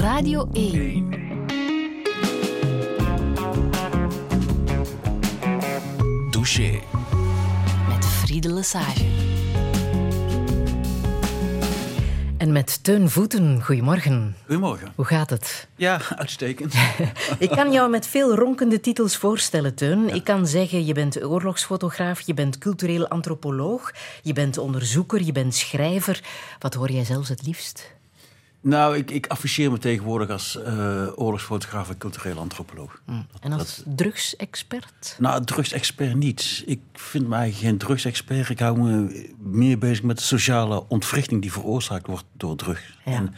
Radio 1. Douche. Met Friede Lesage. En met Teun Voeten, goedemorgen. Goedemorgen. Hoe gaat het? Ja, uitstekend. Ik kan jou met veel ronkende titels voorstellen, Teun. Ik kan zeggen, je bent oorlogsfotograaf, je bent cultureel antropoloog, je bent onderzoeker, je bent schrijver. Wat hoor jij zelfs het liefst? Nou, ik, ik afficheer me tegenwoordig als eh, oorlogsfotograaf en cultureel antropoloog. En als drugsexpert? Nou, drugsexpert niet. Ik vind mij geen drugsexpert. Ik hou me meer bezig met de sociale ontwrichting die veroorzaakt wordt door drugs. Ja. En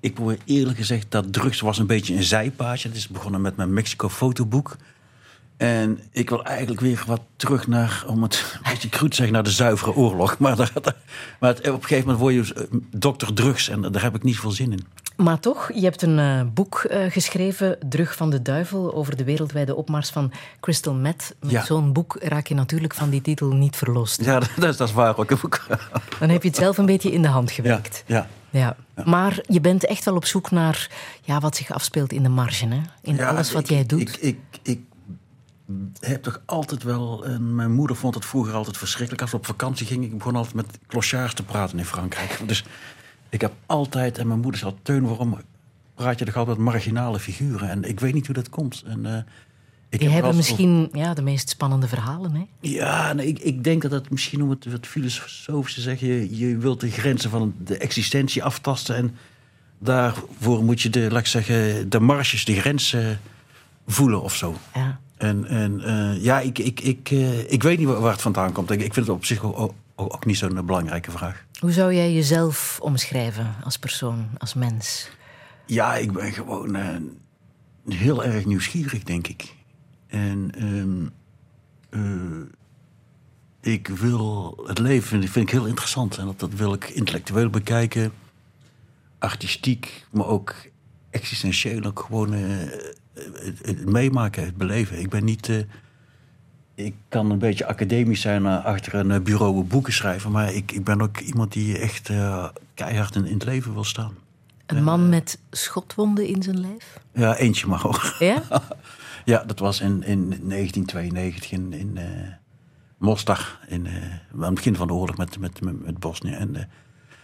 ik probeer eerlijk gezegd dat drugs was een beetje een zijpaadje. Het is begonnen met mijn Mexico fotoboek. En ik wil eigenlijk weer wat terug naar, om het een beetje cru te zeggen, naar de zuivere oorlog. Maar, daar, maar het- op een gegeven moment word je eh, dokter drugs en daar heb ik niet veel zin in. Maar toch, je hebt een eh, boek eh, geschreven, Drug van de Duivel, over de wereldwijde opmars van crystal meth. Met Ja. zo'n boek raak je natuurlijk van die titel niet verlost. Ja, dat, is, dat is waar ook. Dan heb je het zelf een beetje in de hand gewerkt. ja. Ja. Maar je bent echt wel op zoek naar ja, wat zich afspeelt in de marge, hè? in Ja, alles wat ik- jij doet. Ik, ik, ik heb toch altijd wel... En mijn moeder vond het vroeger altijd verschrikkelijk. Als we op vakantie gingen, ik begon altijd met clochards te praten in Frankrijk. Dus ik heb altijd... En mijn moeder zei, Teun, waarom praat je toch altijd met marginale figuren? En ik weet niet hoe dat komt. En, eh, ik die heb hebben misschien ja, de meest spannende verhalen. Hè? Ja, nee, ik, ik denk dat het misschien om het wat filosofisch te zeggen... Je, je wilt de grenzen van de existentie aftasten... en daarvoor moet je de, laat ik zeggen, de marges, de grenzen voelen of zo. Ja. En, en eh, ja, ik, ik, ik, eh, ik weet niet waar het vandaan komt. Ik, ik vind het op zich ook, ook, ook niet zo'n eh, belangrijke vraag. Hoe zou jij jezelf omschrijven als persoon, als mens? Ja, ik ben gewoon heel erg nieuwsgierig, denk ik. En ehm, eh, ik wil het leven vind, ik- vind ik heel interessant. En dat, dat wil ik intellectueel bekijken, artistiek, maar ook existentieel. Ook gewoon het, het meemaken, het beleven. Ik ben niet. eh, ik kan een beetje academisch zijn eh, achter een eh, bureau boeken schrijven, maar ik, ik ben ook iemand die echt keihard in, in het leven wil staan. Een man met schotwonden in zijn lijf? Ja, eentje maar hoor. Ja? Ja, dat was in, in 1992 in, in Mostar. In, aan het begin van de oorlog met, met, met, met Bosnië. En,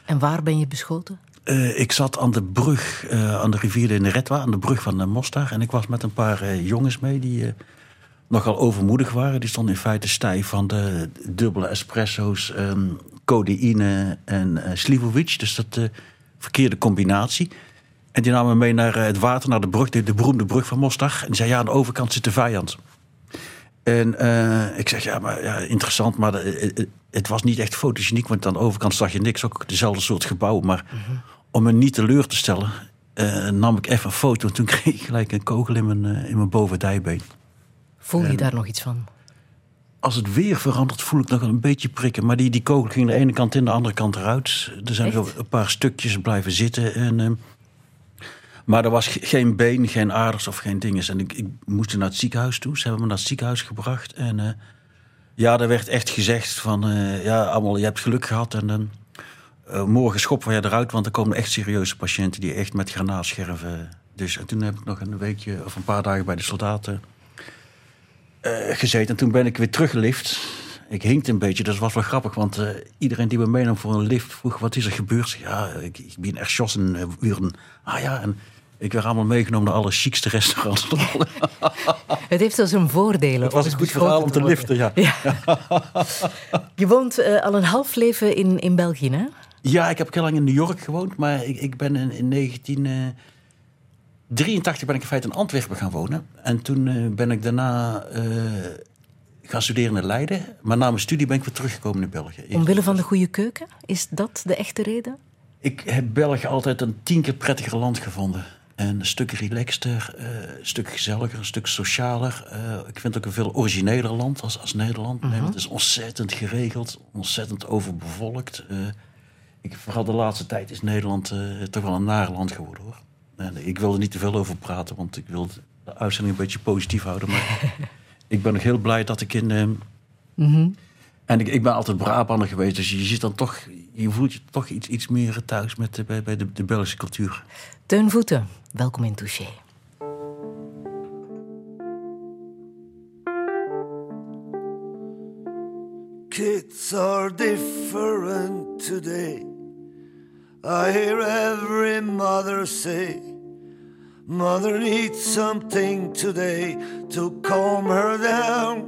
En waar ben je beschoten? Eh, ik zat aan de brug, eh, aan de rivier de Neretwa, aan de brug van uh, Mostar. En ik was met een paar eh, jongens mee die nogal overmoedig waren. Die stonden in feite stijf van de dubbele espresso's, ehm, codeïne en Slivovic. Dus dat verkeerde combinatie. En die namen me mee naar het water, naar de brug, de, de beroemde brug van Mostar. En zei, ja, aan de overkant zit de vijand. En ik zeg, ja, maar ja, interessant, maar de- het, was niet echt fotogeniek, want aan de overkant zag je niks, ook dezelfde soort gebouw. Maar om me niet teleur te stellen, eh, nam ik even een foto. En toen kreeg ik gelijk een kogel in mijn, eh, in mijn bovendijbeen. Voel je daar nog iets van? Als het weer verandert, voel ik nog een beetje prikken. Maar die, die kogel ging de ene kant in, de andere kant eruit. Er zijn zo een paar stukjes blijven zitten. En, eh, maar er was ge- geen been, geen aders of geen dinges. En ik, ik moest naar het ziekenhuis toe. Ze hebben me naar het ziekenhuis gebracht. En ja, er werd echt gezegd van... ja, allemaal, je hebt geluk gehad. En dan eh, morgen schoppen we je eruit. Want er komen echt serieuze patiënten die echt met granaatscherven... Dus en toen heb ik nog een weekje of een paar dagen bij de soldaten eh, gezeten. En toen ben ik weer teruggelift. Ik hinkte een beetje, dat was wel grappig. Want eh, iedereen die me meenam voor een lift vroeg... wat is er gebeurd? Ja, ik, ik ben erschossen. Uh, uren. Ah ja, en ik werd allemaal meegenomen naar alle chicste restaurants. Het heeft dus een voordelen. Het was een goed verhaal om te liften, ja. Je woont al een half leven in, in België, hè? Ja, ik heb heel lang in New York gewoond. Maar ik, ik ben in, in 1983 ben ik in feite in Antwerpen gaan wonen. En toen eh, ben ik daarna eh, gaan studeren in Leiden. Maar na mijn studie ben ik weer teruggekomen in België. Omwille van de goede keuken? Is dat de echte reden? Ik heb België altijd een tien keer prettiger land gevonden. En een stuk relaxter, eh, een stuk gezelliger, een stuk socialer. Eh, ik vind het ook een veel origineler land als, als Nederland. Nederland is ontzettend geregeld, ontzettend overbevolkt. Ik, vooral de laatste tijd is Nederland eh, toch wel een naar land geworden hoor. En ik wil er niet te veel over praten, want ik wil de uitzending een beetje positief houden. Maar ik ben nog heel blij dat ik in. eh, En ik, ik ben altijd Brabander geweest, dus je ziet dan toch, je voelt je toch iets, iets meer thuis met, de- bij, bij de, de Belgische cultuur. Teun Voeten, welkom in Touché. Kids are different today. I hear every mother say, Mother needs something today to calm her down.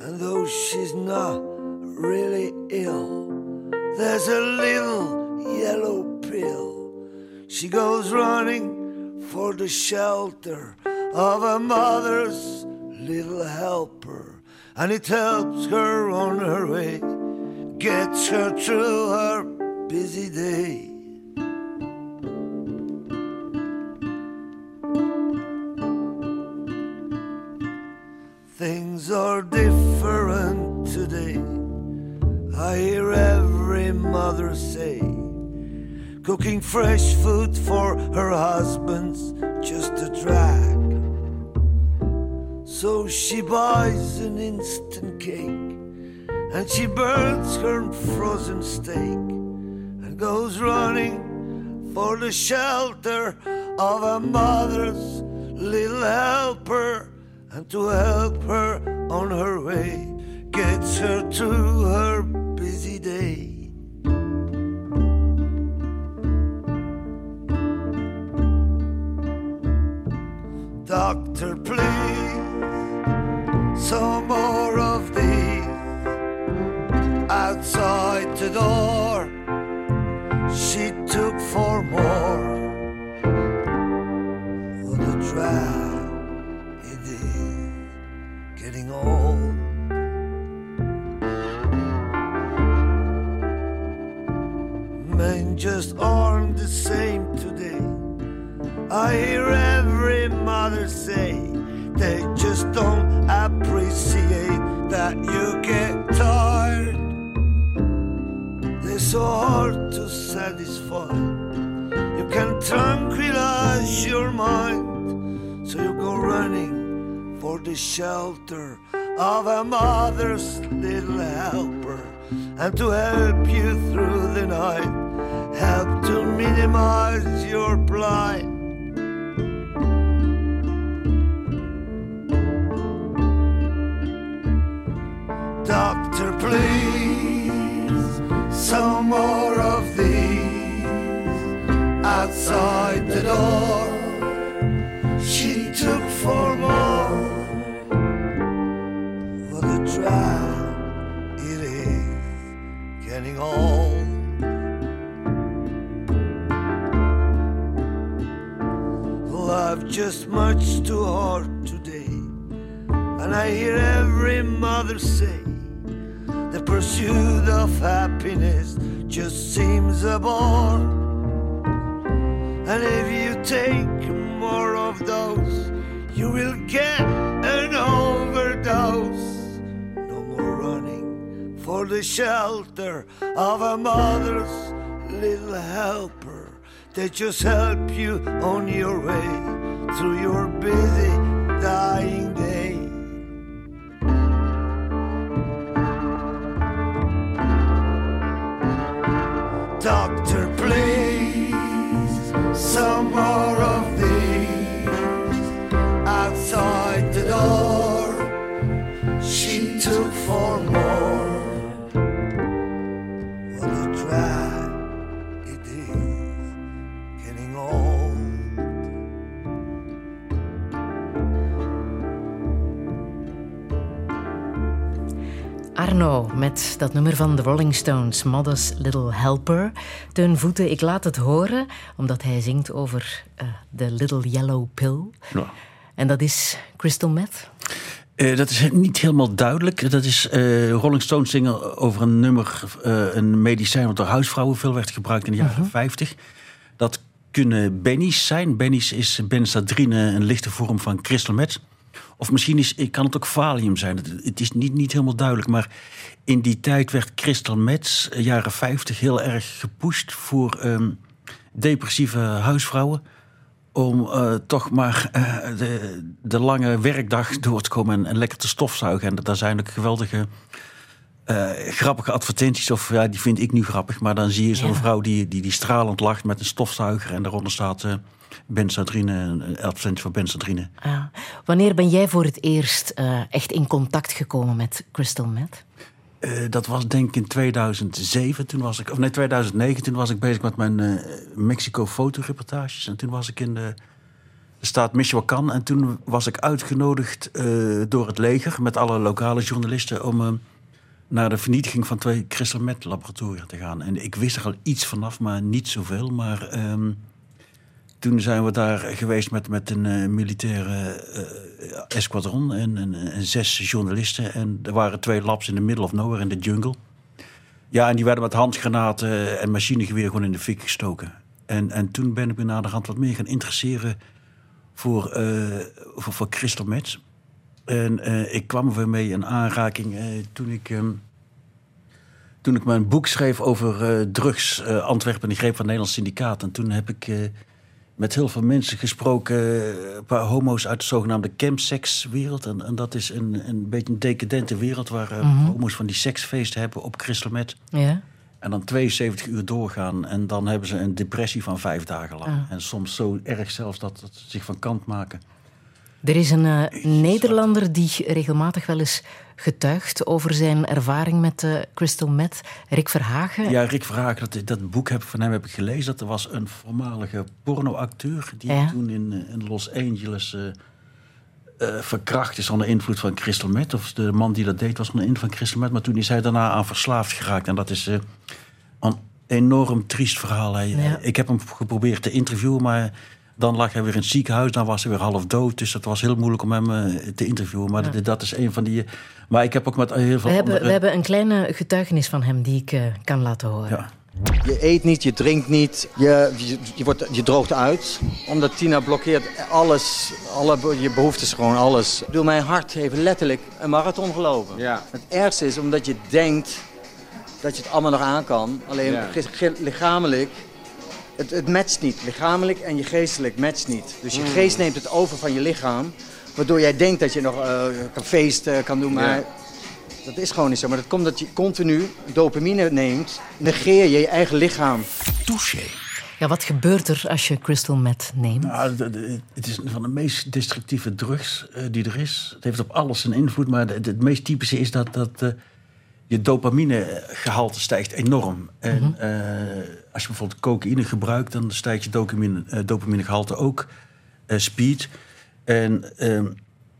And though she's not really ill, there's a little yellow pill. She goes running for the shelter of a mother's little helper and it helps her on her way, gets her through her busy day. Things are different today. I hear every mother say, cooking fresh food for her husband's just a drag. So she buys an instant cake and she burns her frozen steak goes running for the shelter of a mother's little helper and to help her on her way gets her through her busy day. Doctor, please some more of these outside the door. Just aren't the same today. I hear every mother say they just don't appreciate that you get tired. They're so hard to satisfy. You can tranquilize your mind, so you go running for the shelter of a mother's little helper, and to help you through the night, help to minimize your plight. Doctor, please, some more of these outside the door. She took four more. What a drag it is getting old. Life just much too hard today, and I hear every mother say. The pursuit of happiness just seems a bore. And if you take more of those, you will get an overdose. No more running for the shelter of a mother's little helper. They just help you on your way through your busy, dying day. Doctor, please, some more of these outside the door. She took four more. Arno met dat nummer van de Rolling Stones, Mother's Little Helper. Teun Voeten, ik laat het horen, omdat hij zingt over eh, de Little Yellow Pill. Ja. En dat is crystal meth. Eh, dat is niet helemaal duidelijk. Dat is eh, Rolling Stones zingen over een nummer, eh, een medicijn wat door huisvrouwen veel werd gebruikt in de jaren 50. Dat kunnen bennies zijn. Bennies is benzadrine, een lichte vorm van crystal meth. Of misschien is, kan het ook valium zijn. Het, is niet, niet helemaal duidelijk. Maar in die tijd werd crystal meth, eh, jaren 50, heel erg gepusht voor ehm, depressieve huisvrouwen. Om eh, toch maar eh, de, de lange werkdag door te komen en, en lekker te stofzuigen. En daar zijn ook geweldige eh, grappige advertenties, of ja, die vind ik nu grappig. Maar dan zie je zo'n Ja. vrouw die, die, die stralend lacht met een stofzuiger. En daaronder staat eh Benzadrine, een advertentie voor Benzadrine. Ja. Wanneer ben jij voor het eerst eh, echt in contact gekomen met crystal meth? Dat was denk ik in 2007, toen was ik, of nee, 2009, toen was ik bezig met mijn eh, Mexico fotoreportages. En toen was ik in de, de staat Michoacán. En toen was ik uitgenodigd door het leger met alle lokale journalisten om naar de vernietiging van twee crystal meth laboratoria te gaan. En ik wist er al iets vanaf, maar niet zoveel. Maar ehm, toen zijn we daar geweest met, met een eh, militaire eh, esquadron en, en, en zes journalisten. En er waren twee labs in the middle of nowhere in de jungle. Ja, en die werden met handgranaten en machinegeweer gewoon in de fik gestoken. En, en toen ben ik me naar de hand wat meer gaan interesseren voor, eh voor, voor crystal. En eh, ik kwam er mee in aanraking eh, toen ik... ehm, toen ik mijn boek schreef over eh, drugs, Antwerpen en de greep van het Nederlands syndicaat. En toen heb ik met heel veel mensen gesproken, een paar homo's uit de zogenaamde campsex-wereld. En, en dat is een, een beetje een decadente wereld waar eh, homo's van die seksfeesten hebben op crystal meth. Ja. En dan 72 uur doorgaan en dan hebben ze een depressie van vijf dagen lang. En soms zo erg zelfs dat, dat ze zich van kant maken. Er is een eh, Nederlander die regelmatig wel eens getuigt over zijn ervaring met eh, crystal meth. Rick Verhagen. Ja, Rick Verhagen, dat, dat boek heb, ik- van hem heb ik gelezen. Dat er was een voormalige pornoacteur die Ja. toen in, eh, in Los Angeles verkracht is onder invloed van crystal meth. Of de man die dat deed was onder invloed van crystal meth. Maar toen is hij daarna aan verslaafd geraakt. En dat is een enorm triest verhaal. Hij, Ja. Ik heb hem geprobeerd te interviewen, maar dan lag hij weer in het ziekenhuis. Dan was hij weer half dood. Dus het was heel moeilijk om hem eh, te interviewen. Maar dat, dat is een van die... Maar ik heb ook met heel veel We hebben, andere... we hebben een kleine getuigenis van hem die ik eh, kan laten horen. Ja. Je eet niet, je drinkt niet, je, je, je, wordt, je droogt uit. Omdat Tina blokkeert alles, alle, je behoeftes gewoon, alles. Ik bedoel, mijn hart heeft letterlijk een marathon gelopen. Ja. Het ergste is omdat je denkt dat je het allemaal nog aan kan. Alleen Ja. lichamelijk, het, het matcht niet. Lichamelijk en je geestelijk matcht niet. Dus je geest neemt het over van je lichaam. Waardoor jij denkt dat je nog eh, kan feesten, kan doen, maar... Ja. Dat is gewoon niet zo. Maar dat komt dat je continu dopamine neemt. Negeer je je eigen lichaam. Touché. Ja, wat gebeurt er als je crystal meth neemt? Nou, het is een van de meest destructieve drugs eh, die er is. Het heeft op alles een invloed, maar het meest typische is dat, dat eh, je dopaminegehalte stijgt enorm. En eh, als je bijvoorbeeld cocaïne gebruikt, dan stijgt je dopamine, eh, dopaminegehalte ook. Eh, speed. En ehm,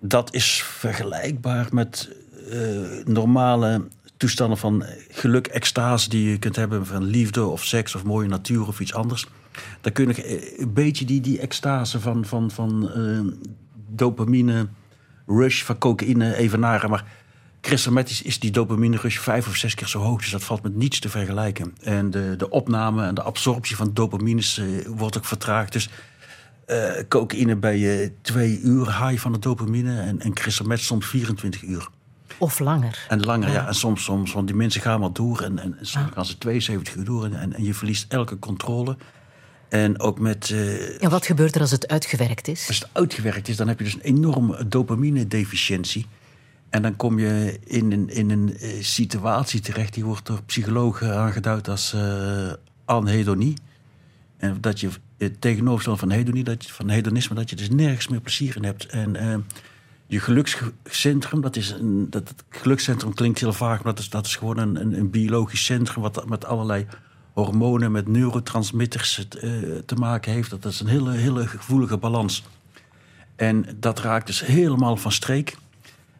dat is vergelijkbaar met eh, normale toestanden van geluk, extase die je kunt hebben van liefde of seks of mooie natuur of iets anders. Dan kun je een beetje die, die extase van, van, van dopamine rush van cocaïne evenaren. Maar meth is, die dopamine rush vijf of zes keer zo hoog. Dus dat valt met niets te vergelijken. En de, de opname en de absorptie van dopamines eh, wordt ook vertraagd. Dus eh, cocaïne bij je twee uur high van de dopamine en, en crystal meth soms 24 uur. Of langer? En langer, ja. En soms, soms, want die mensen gaan maar door. En, en soms gaan ze 72 uur door. En, en, je verliest elke controle. En ook met... eh, En wat gebeurt er als het uitgewerkt is? als het uitgewerkt is, dan heb je dus een enorme dopamine-deficiëntie. En dan kom je in een, in een eh, situatie terecht, die wordt door psychologen aangeduid als eh anhedonie. En dat je het tegenovergestelde van hedonie, dat je, van hedonisme, dat je dus nergens meer plezier in hebt. En eh, je gelukscentrum, dat is een, dat, het gelukscentrum klinkt heel vaag, maar dat is, dat is gewoon een, een, biologisch centrum wat met allerlei hormonen, met neurotransmitters te maken heeft. Dat is een hele, hele gevoelige balans. En dat raakt dus helemaal van streek.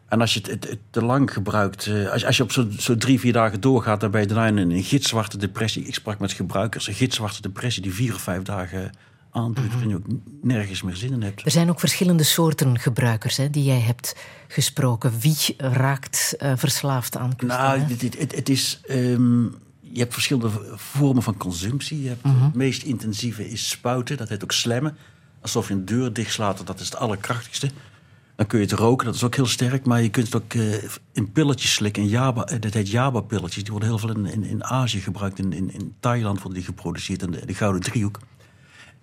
En als je het, het, het te lang gebruikt, eh, als, als je op zo'n zo drie, vier dagen doorgaat, dan ben je daarna in een gitzwarte depressie. Ik sprak met gebruikers, een gitzwarte depressie die vier of vijf dagen aanduurt, waarin je ook nergens meer zin in hebt. Er zijn ook verschillende soorten gebruikers hè, die jij hebt gesproken. Wie raakt eh, verslaafd aan crystal Nou, het, het, is. ehm, je hebt verschillende vormen van consumptie. Je hebt, Het meest intensieve is spuiten, dat heet ook slammen. Alsof je een deur dichtslaat, dat is het allerkrachtigste. Dan kun je het roken, dat is ook heel sterk. Maar je kunt het ook eh, in pilletjes slikken. In eh, dat heet Java-pilletjes. Die worden heel veel in, in, in Azië gebruikt. In, in, in Thailand worden die geproduceerd, in de, de Gouden Driehoek.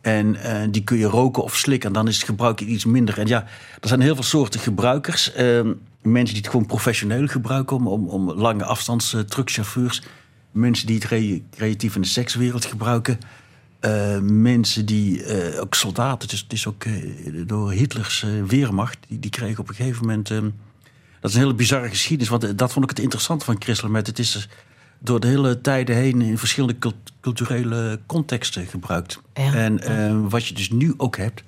En eh, die kun je roken of slikken. En dan is het gebruik iets minder. En ja, er zijn heel veel soorten gebruikers. Ehm, mensen die het gewoon professioneel gebruiken om, om, om lange afstands truckchauffeurs. Mensen die het re creatief in de sekswereld gebruiken. Uh, mensen die, ook soldaten, dus het is ook door Hitlers weermacht, die, die kregen op een gegeven moment. Ehm, dat is een hele bizarre geschiedenis, want dat vond ik het interessant van Christel met. Het is door de hele tijden heen in verschillende culturele contexten gebruikt. en uh, wat je dus nu ook hebt.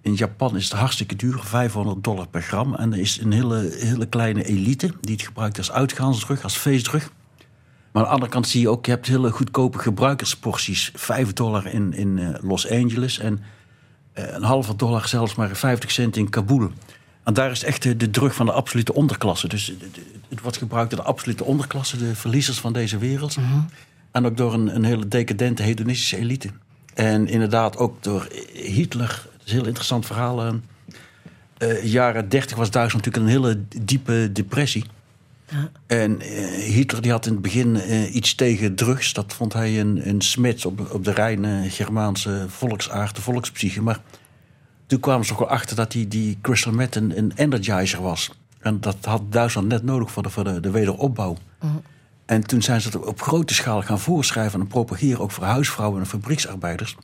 In Japan is het hartstikke duur, 500 dollar per gram. En er is een hele, hele kleine elite die het gebruikt als uitgaansdrug, als feestdrug. Maar aan de andere kant zie je ook, je hebt hele goedkope gebruikersporties. 5 dollar in, in uh, Los Angeles en uh, een halve dollar zelfs maar 50 cent in Kabul. En daar is echt de, de druk van de absolute onderklasse. Dus het wordt gebruikt door de absolute onderklasse, de verliezers van deze wereld. Mhm. En ook door een, een hele decadente hedonistische elite. En inderdaad ook door Hitler. Het is een heel interessant verhaal. Uh, jaren 30 was Duitsland natuurlijk een hele diepe depressie. Ja. En uh, Hitler die had in het begin uh, iets tegen drugs. Dat vond hij een, een smits op, op de reine Germaanse volksaard, de volkspsyche. Maar toen kwamen ze ook wel achter dat die, die crystal meth een, een energizer was. En dat had Duitsland net nodig voor de, voor de, de wederopbouw. Mhm. En toen zijn ze het op grote schaal gaan voorschrijven en propageren, ook voor huisvrouwen en fabrieksarbeiders.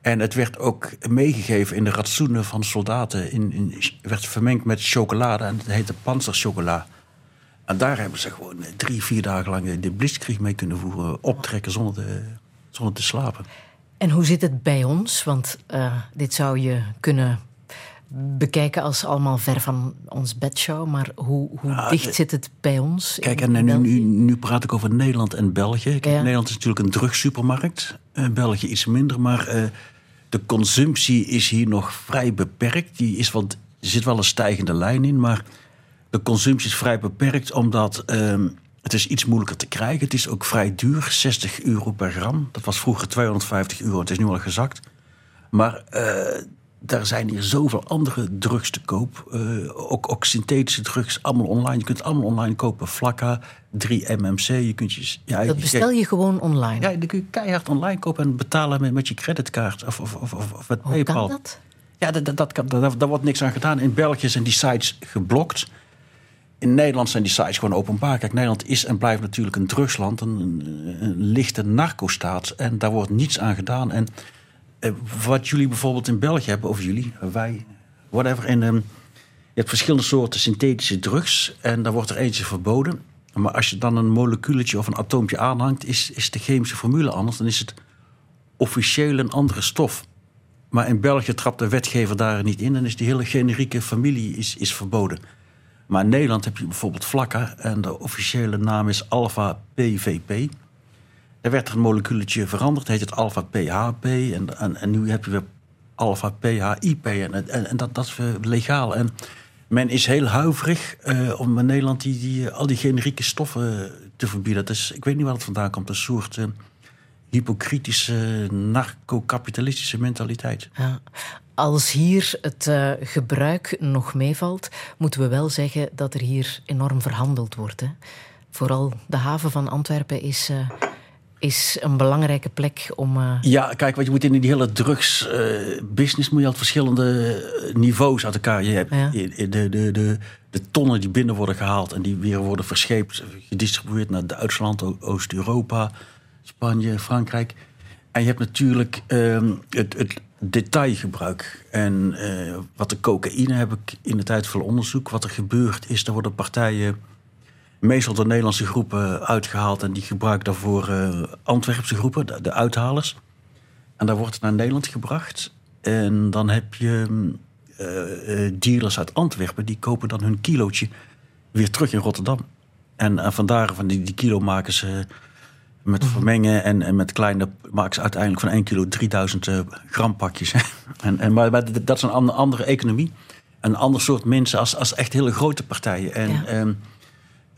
En het werd ook meegegeven in de ratsoenen van soldaten. In, in, werd vermengd met chocolade en het heette panzerchocola. En daar hebben ze gewoon drie, vier dagen lang de blitzkrieg mee kunnen voeren. Optrekken zonder te, zonder te slapen. En hoe zit het bij ons? Want uh, dit zou je kunnen bekijken als allemaal ver van ons bedshow. Maar hoe, hoe dicht zit het bij ons? Kijk, en nu, nu, nu, praat ik over Nederland en België. Nederland is natuurlijk een drugsupermarkt. Uh, België iets minder, maar uh, de consumptie is hier nog vrij beperkt. Die is wat, er zit wel een stijgende lijn in, maar de consumptie is vrij beperkt omdat... Uh, het is iets moeilijker te krijgen. Het is ook vrij duur, 60 euro per gram. Dat was vroeger 250 euro, het is nu al gezakt. Maar uh, daar zijn hier zoveel andere drugs te koop. Uh, ook, ook, synthetische drugs, allemaal online. Je kunt allemaal online kopen. Flakka, 3-MMC. Je kunt je, ja, dat bestel je gewoon online? Ja, dan kun je keihard online kopen en betalen met, met je creditkaart of, of, of, of met Hoe PayPal. Kan dat? Ja, dat, dat, kan, daar, daar wordt niks aan gedaan. In België zijn die sites geblokt. In Nederland zijn die sites gewoon openbaar. Kijk, Nederland is en blijft natuurlijk een drugsland, een, een, lichte narcostaat. En daar wordt niets aan gedaan. En eh, wat jullie bijvoorbeeld in België hebben, over jullie, wij, whatever. En um, je hebt verschillende soorten synthetische drugs en daar wordt er eentje verboden. Maar als je dan een moleculetje of een atoompje aanhangt, is, is de chemische formule anders. Dan is het officieel een andere stof. Maar in België trapt de wetgever daar niet in. Dan is die hele generieke familie is, is verboden. Maar in Nederland heb je bijvoorbeeld vlakken en de officiële naam is alpha-PVP. Er werd er een moleculetje veranderd, heet het alpha-PHP. En, en, en, nu heb je weer alpha-PHIP. En, en, dat, dat is legaal. En men is heel huiverig uh, om in Nederland die, die, al die generieke stoffen te verbieden. Dat is, ik weet niet waar het vandaan komt. Een soort uh, hypocritische, narco-kapitalistische mentaliteit. Ja. Als hier het uh, gebruik nog meevalt, moeten we wel zeggen dat er hier enorm verhandeld wordt. Hè? Vooral de haven van Antwerpen is, uh, is een belangrijke plek om. Uh... Ja, kijk, wat je moet in die hele drugsbusiness moet je al verschillende niveaus uit elkaar. Je hebt ja. de, de, de, de tonnen die binnen worden gehaald en die weer worden verscheept, gedistribueerd naar Duitsland, Oost-Europa, Spanje, Frankrijk. En je hebt natuurlijk ehm, het, het detailgebruik. En uh, wat de cocaïne heb ik in de tijd veel onderzoek. Wat er gebeurt is, er worden partijen, meestal door Nederlandse groepen, uitgehaald. En die gebruiken daarvoor uh, Antwerpse groepen, de, de, uithalers. En daar wordt het naar Nederland gebracht. En dan heb je uh, dealers uit Antwerpen, die kopen dan hun kilootje weer terug in Rotterdam. En, en vandaar van die, die kilo maken ze met mhm. vermengen en, en met kleine maken ze uiteindelijk van 1 kilo 3000 uh, gram pakjes. en, en, maar, dat is een andere, andere economie. Een ander soort mensen als, als echt hele grote partijen. En ja. um,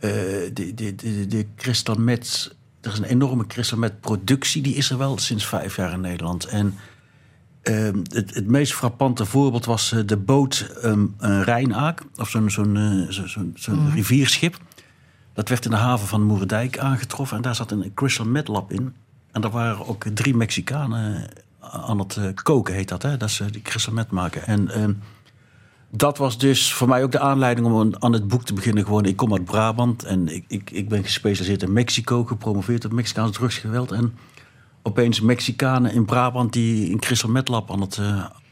uh, de, de, de, de crystal met, er is een enorme crystal met productie, die is er wel sinds vijf jaar in Nederland. En um, het, het meest frappante voorbeeld was uh, de boot um, Rijnaak, of zo'n zo'n uh, zo, zo, zo mm. rivierschip. Dat werd in de haven van Moerendijk aangetroffen. En daar zat een Crystal Met Lab in. En daar waren ook drie Mexicanen aan het eh, koken, heet dat. Hè? Dat uh, die met maken. En ehm, dat was dus voor mij ook de aanleiding om aan het boek te beginnen. Gewoon, ik kom uit Brabant en ik, ik, ik ben gespecialiseerd in Mexico, gepromoveerd op Mexicaans drugsgeweld. En opeens Mexicanen in Brabant die in Crystal Met Lab aan het,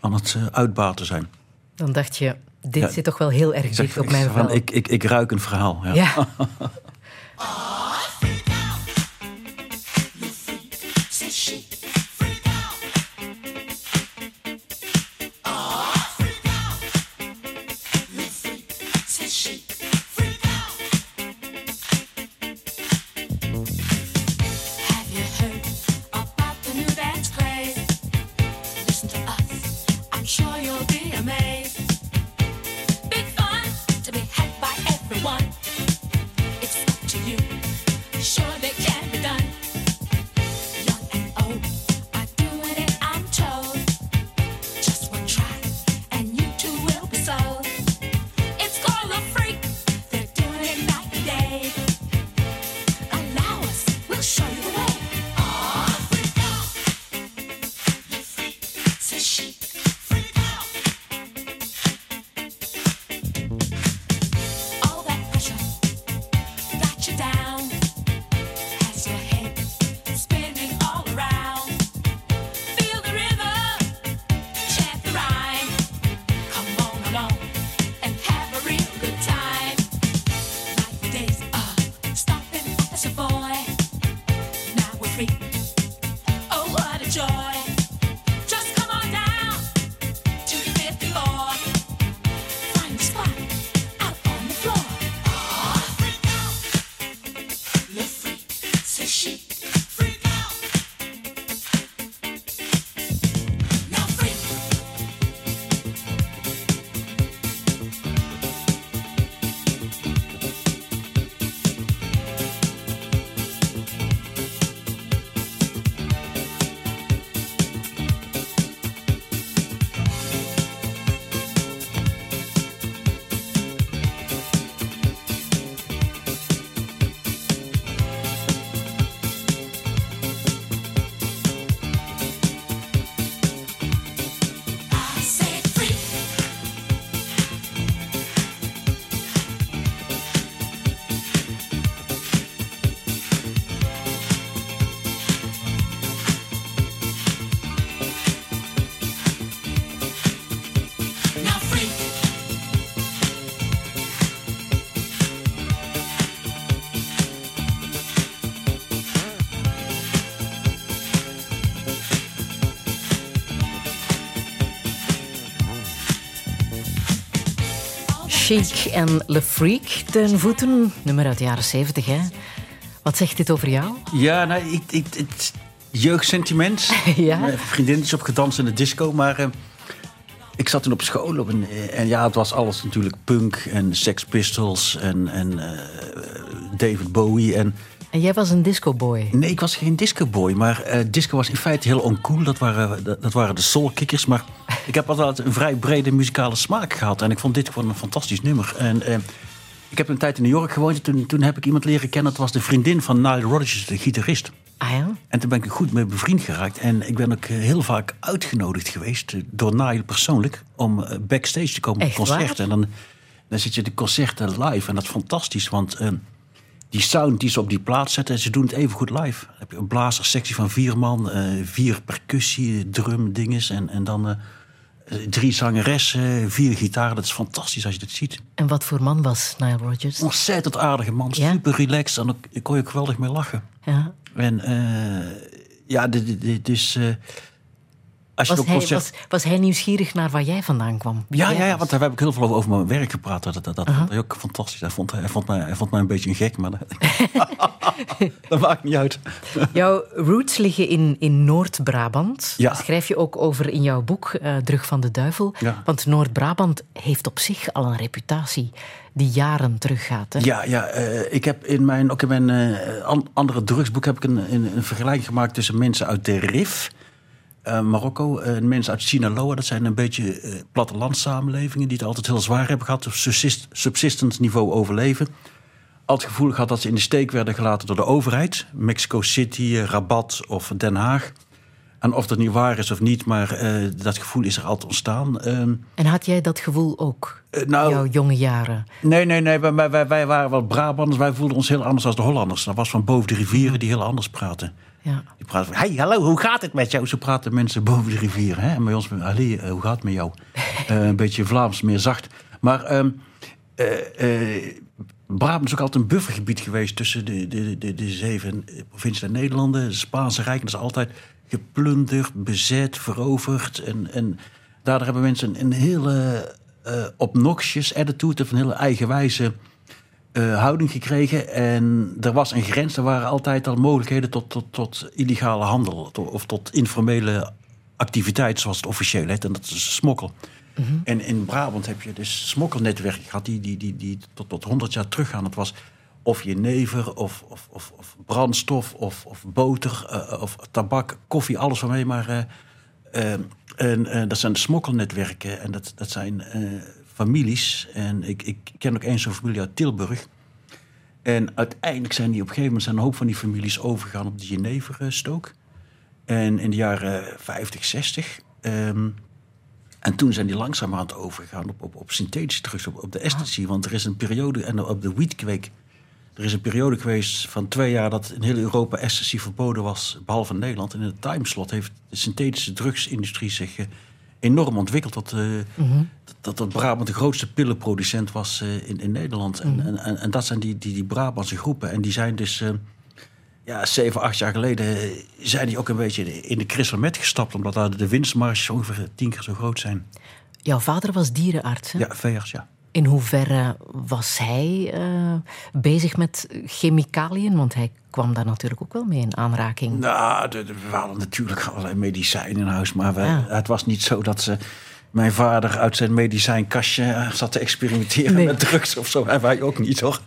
aan het uitbaten zijn. Dan dacht je, dit zit toch wel heel erg dicht op mijn verhaal. Ik, ik, ik ruik een verhaal. ja. ja. Chic en Le Freak ten voeten. Nummer uit de jaren 70, hè? Wat zegt dit over jou? Ja, nou, ik, ik, het jeugdsentiment. ja? Mijn vriendin is op gedanst in de disco, maar... Uh, ik zat toen op school op een, eh, en ja, het was alles natuurlijk punk en Sex Pistols en, en uh, David Bowie. En en jij was een discoboy? Nee, ik was geen discoboy. Maar uh, disco was in feite heel oncool. Dat waren, dat, waren de soulkickers. Maar ik heb altijd een vrij brede muzikale smaak gehad. En ik vond dit gewoon een fantastisch nummer. En uh, ik heb een tijd in New York gewoond. Toen, toen heb ik iemand leren kennen. Dat was de vriendin van Nile Rodgers, de gitarist. Ah ja? En toen ben ik goed mee bevriend geraakt. En ik ben ook eh, heel vaak uitgenodigd geweest door Nile persoonlijk. Om backstage te komen op concerten. En dan, dan zit je de concerten live. En dat is fantastisch. Want die sound die ze op die plaat zetten, ze doen het even goed live. Dan heb je een blazerssectie van vier man, uh, vier percussie, drum, dinges en, en dan uh, drie zangeressen, vier gitaren. Dat is fantastisch als je dat ziet. En wat voor man was Nile Rodgers? Ontzettend aardige man, super relaxed en ik kon je ook geweldig mee lachen. Ja. En uh, ja, dit is was, hij, was, was, hij nieuwsgierig naar waar jij vandaan kwam? Ja, ja, ja, want daar heb ik heel veel over mijn werk gepraat. Dat, dat, dat vond hij ook fantastisch. Hij vond, hij, vond mij, hij vond mij een beetje een gek, maar dat, dat maakt niet uit. Jouw roots liggen in, in Noord-Brabant. Ja. schrijf je ook over in jouw boek, uh, Drug van de Duivel. Ja. Want Noord-Brabant heeft op zich al een reputatie die jaren teruggaat. Hè? Ja, ja uh, ik heb in mijn, ook in mijn uh, andere drugsboek heb ik een, een, een, vergelijking gemaakt tussen mensen uit de RIF uh, Marokko, uh, mensen uit Sinaloa, dat zijn een beetje uh, plattelandssamenlevingen die het altijd heel zwaar hebben gehad, op subsist subsistence niveau overleven. Altijd gevoel gehad dat ze in de steek werden gelaten door de overheid. Mexico City, Rabat of Den Haag. En of dat nu waar is of niet, maar eh, dat gevoel is er altijd ontstaan. Ehm, En had jij dat gevoel ook? eh, nou, Jouw jonge jaren. Nee, nee, nee. Wij, wij- wij, waren wel Brabanders. Wij voelden ons heel anders dan de Hollanders. Dat was van boven de rivieren die heel anders praten. Ja. Die praten van, hey, hallo, hoe gaat het met jou? Zo praten mensen boven de rivieren. Hè? En bij ons, allee, eh, hoe gaat het met jou? Eh, een beetje Vlaams, meer zacht. Maar ehm, eh, eh, Brabant is ook altijd een buffergebied geweest... tussen de, de, de, de zeven provincies der Nederlanden. Het Spaanse Rijk, dat is altijd geplunderd, bezet, veroverd. En, en daardoor hebben mensen een, een hele eh obnoxious attitude... of een hele eigenwijze eh, houding gekregen. En er was een grens, er waren altijd al mogelijkheden tot, tot, tot illegale handel. to- of tot informele activiteit, zoals het officieel heet. En dat is smokkel. En in Brabant heb je dus smokkelnetwerken gehad die, die, die, die tot, tot 100 jaar teruggaan. Het was of jenever, of, of, of, of brandstof, of, of boter, eh, of tabak, koffie, alles van mee. Maar eh, en, dat zijn de smokkelnetwerken en dat, dat zijn families. En ik, ik ken ook eens zo'n familie uit Tilburg. En uiteindelijk zijn die op een gegeven moment zijn een hoop van die families overgegaan op de jeneverstook. En in de jaren 50, 60. ehm, en toen zijn die langzamerhand overgegaan op, op, op synthetische drugs, op, op de ecstasy. Want er is een periode, en op de wheatkweek... Er is een periode geweest van twee jaar dat in heel Europa ecstasy verboden was, behalve in Nederland. En in het timeslot heeft de synthetische drugsindustrie zich enorm ontwikkeld. Dat, eh, dat, dat Brabant de grootste pillenproducent was eh, in, in Nederland. En, en, en, en dat zijn die, die, die Brabantse groepen. En die zijn dus, eh, ja, zeven, acht jaar geleden, zijn die ook een beetje in de kristalmet gestapt. Omdat daar de winstmarges ongeveer tien keer zo groot zijn. Jouw vader was dierenarts. Hè? Ja, veearts, ja. In hoeverre was hij eh, bezig met chemicaliën? Want hij kwam daar natuurlijk ook wel mee in aanraking. Nou, de, de- we hadden natuurlijk allerlei medicijnen in huis. Maar Ja. het was niet zo dat ze mijn vader uit zijn medicijnkastje eh, zat te experimenteren Nee. met drugs of zo. En wij ook niet, hoor.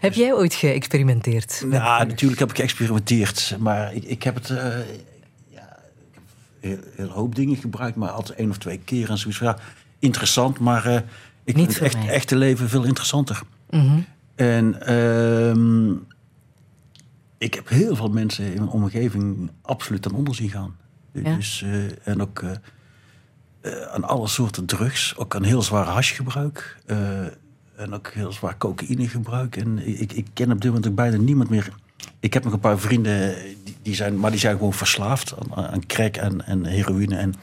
Heb jij ooit geëxperimenteerd? Nou, drugs? natuurlijk heb ik geëxperimenteerd. Maar ik, ik heb het... ja, ik heb heel, heel hoop dingen gebruikt. Maar altijd één of twee keer en zoiets. Ja, interessant, maar ik Niet vind het echt, echte leven veel interessanter. Mhm. En ehm, ik heb heel veel mensen in mijn omgeving absoluut aan onder zien gaan. Ja. Dus, eh, en ook eh, eh, aan alle soorten drugs. Ook aan heel zwaar hashgebruik. eh, en ook heel zwaar cocaïnegebruik. En ik, ik ken op dit moment ook bijna niemand meer. Ik heb nog een paar vrienden, die, die zijn, maar die zijn gewoon verslaafd aan, aan crack en, en heroïne. En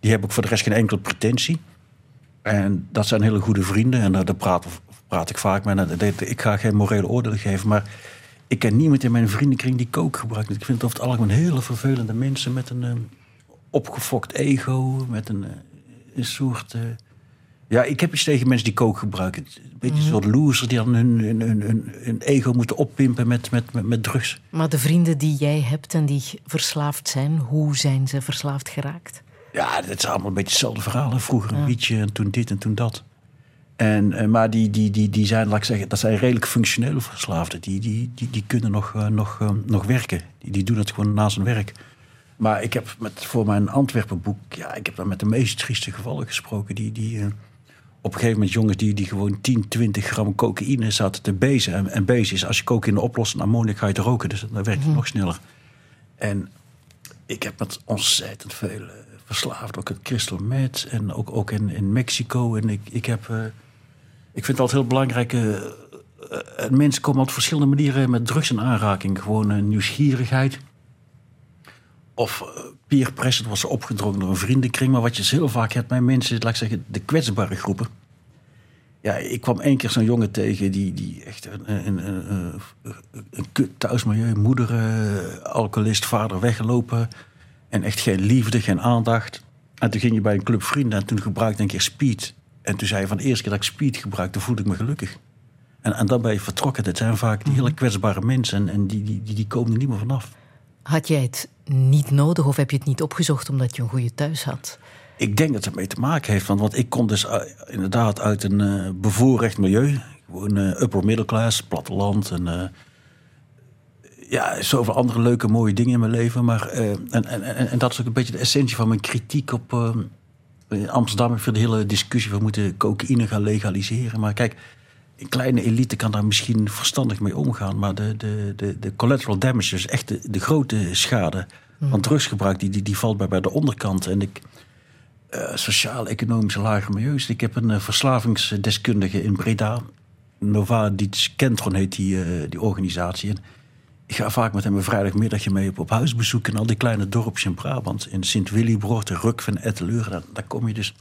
die hebben ook voor de rest geen enkele pretentie. En dat zijn hele goede vrienden. En daar, praat, praat ik vaak mee. Ik ga geen morele oordeel geven. Maar ik ken niemand in mijn vriendenkring die coke gebruikt. Ik vind het over het algemeen hele vervelende mensen met een eh, opgefokt ego. Met een, eh, soort... eh, ja, ik heb iets tegen mensen die coke gebruiken. Een beetje een soort losers die dan hun, ego moeten oppimpen met, met, met drugs. Maar de vrienden die jij hebt en die verslaafd zijn, hoe zijn ze verslaafd geraakt? Ja, dat is allemaal een beetje hetzelfde verhaal. hè. Vroeger een wietje en toen dit en toen dat. En, eh, maar die, die, die, die zijn, laat ik zeggen, dat zijn redelijk functionele verslaafden. Die, die, die, die kunnen nog, eh, nog, eh, nog werken. Die, die doen het gewoon naast hun werk. Maar ik heb met, voor mijn Antwerpenboek, ja, ik heb daar met de meest trieste gevallen gesproken. Die, die op een gegeven moment jongens die, die gewoon 10, 20 gram cocaïne zaten te bezen. En, en bezen is, als je cocaïne oplost, en ammoniak ga je te roken. Dus dan werkt het nog sneller. En ik heb met ontzettend veel verslaafd. Ook het crystal meth en ook, ook in, in Mexico. En ik, ik heb... eh, ik vind het altijd heel belangrijk... eh, eh, mensen komen op verschillende manieren met drugs in aanraking. Gewoon nieuwsgierigheid. Of peer pressure, was opgedrongen door een vriendenkring. Maar wat je heel vaak hebt bij mensen, laat ik zeggen, de kwetsbare groepen. Ja, ik kwam één keer zo'n jongen tegen die, die echt een, een, een, thuismilieu, moeder, alcoholist, vader weggelopen. En echt geen liefde, geen aandacht. En toen ging je bij een club vrienden en toen gebruikte ik een keer speed. En toen zei je van de eerste keer dat ik speed gebruikte, voelde ik me gelukkig. En, en dan ben je vertrokken. Dat zijn vaak die hele kwetsbare mensen en, en die, die, die, die komen er niet meer vanaf. Had jij het niet nodig of heb je het niet opgezocht omdat je een goede thuis had? Ik denk dat het ermee te maken heeft. Want, want ik kom dus uh, inderdaad uit een uh, bevoorrecht milieu. Gewoon uh, upper middle class, platteland. En ja, zoveel andere leuke, mooie dingen in mijn leven. Maar, uh, en, en, en, en, dat is ook een beetje de essentie van mijn kritiek op uh, Amsterdam. Ik vind de hele discussie, we moeten cocaïne gaan legaliseren. Maar kijk, een kleine elite kan daar misschien verstandig mee omgaan. Maar de, de, de, de collateral damage, dus echt de, de grote schade Want drugsgebruik die, die, die valt bij, bij de onderkant. En ik, uh, sociaal-economische lage milieus. Ik heb een verslavingsdeskundige in Breda. Nova Kentron heet die, die organisatie. En ik ga vaak met hem een vrijdagmiddagje mee op, op huisbezoek... in al die kleine dorpjes in Brabant. In Sint-Willibroort, Ruk van Etteleur. Daar, daar kom je dus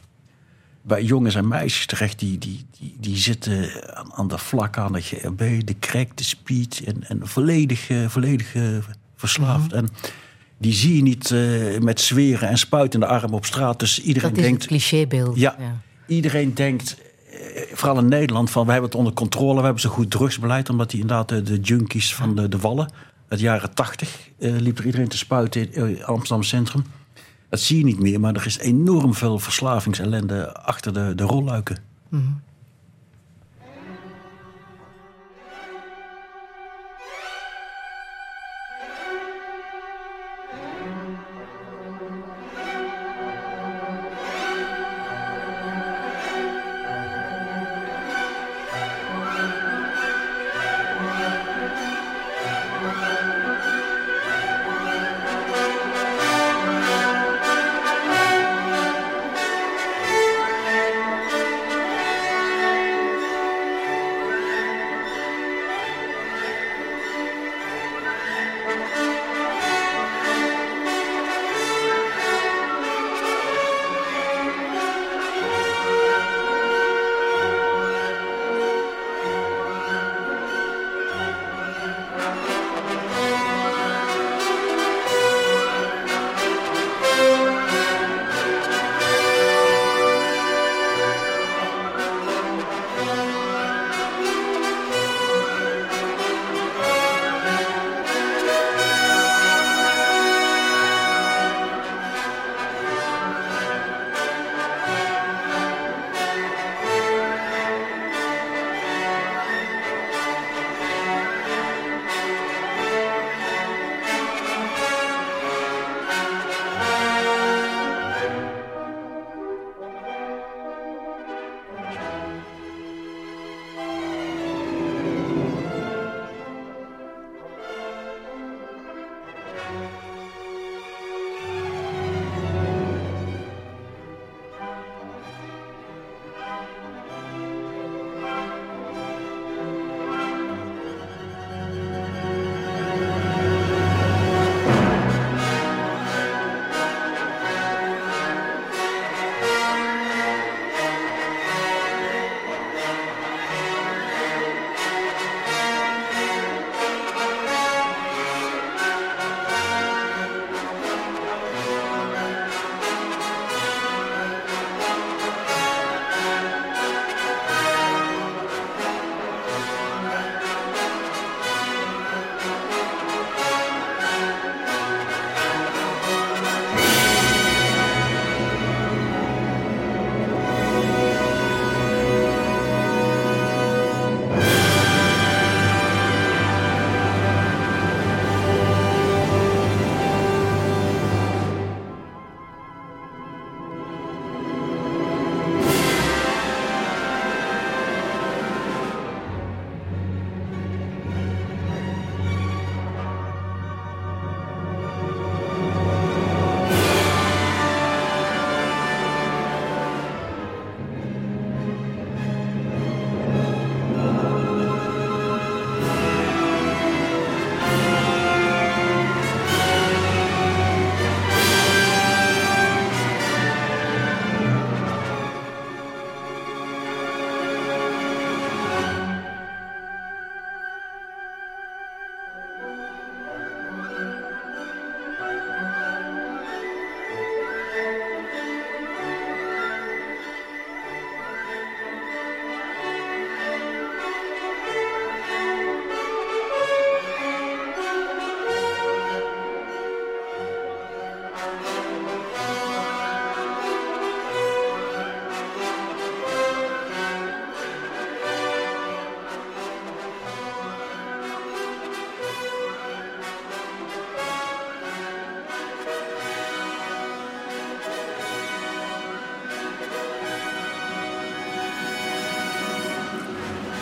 bij jongens en meisjes terecht die, die, die, die zitten aan, aan de vlak aan de GRB, de crack, de speed en, en volledig, uh, volledig uh, verslaafd. Mhm. En die zie je niet uh, met zweren en spuitende arm op straat. Dus iedereen dat is denkt. Clichébeeld. Ja, ja, iedereen denkt. Vooral in Nederland, van we hebben het onder controle, we hebben zo'n goed drugsbeleid, omdat die inderdaad de, de junkies van de, de Wallen, uit de jaren tachtig, liep er iedereen te spuiten in Amsterdam Centrum. Dat zie je niet meer, maar er is enorm veel verslavingsellende achter de, de rolluiken. Mm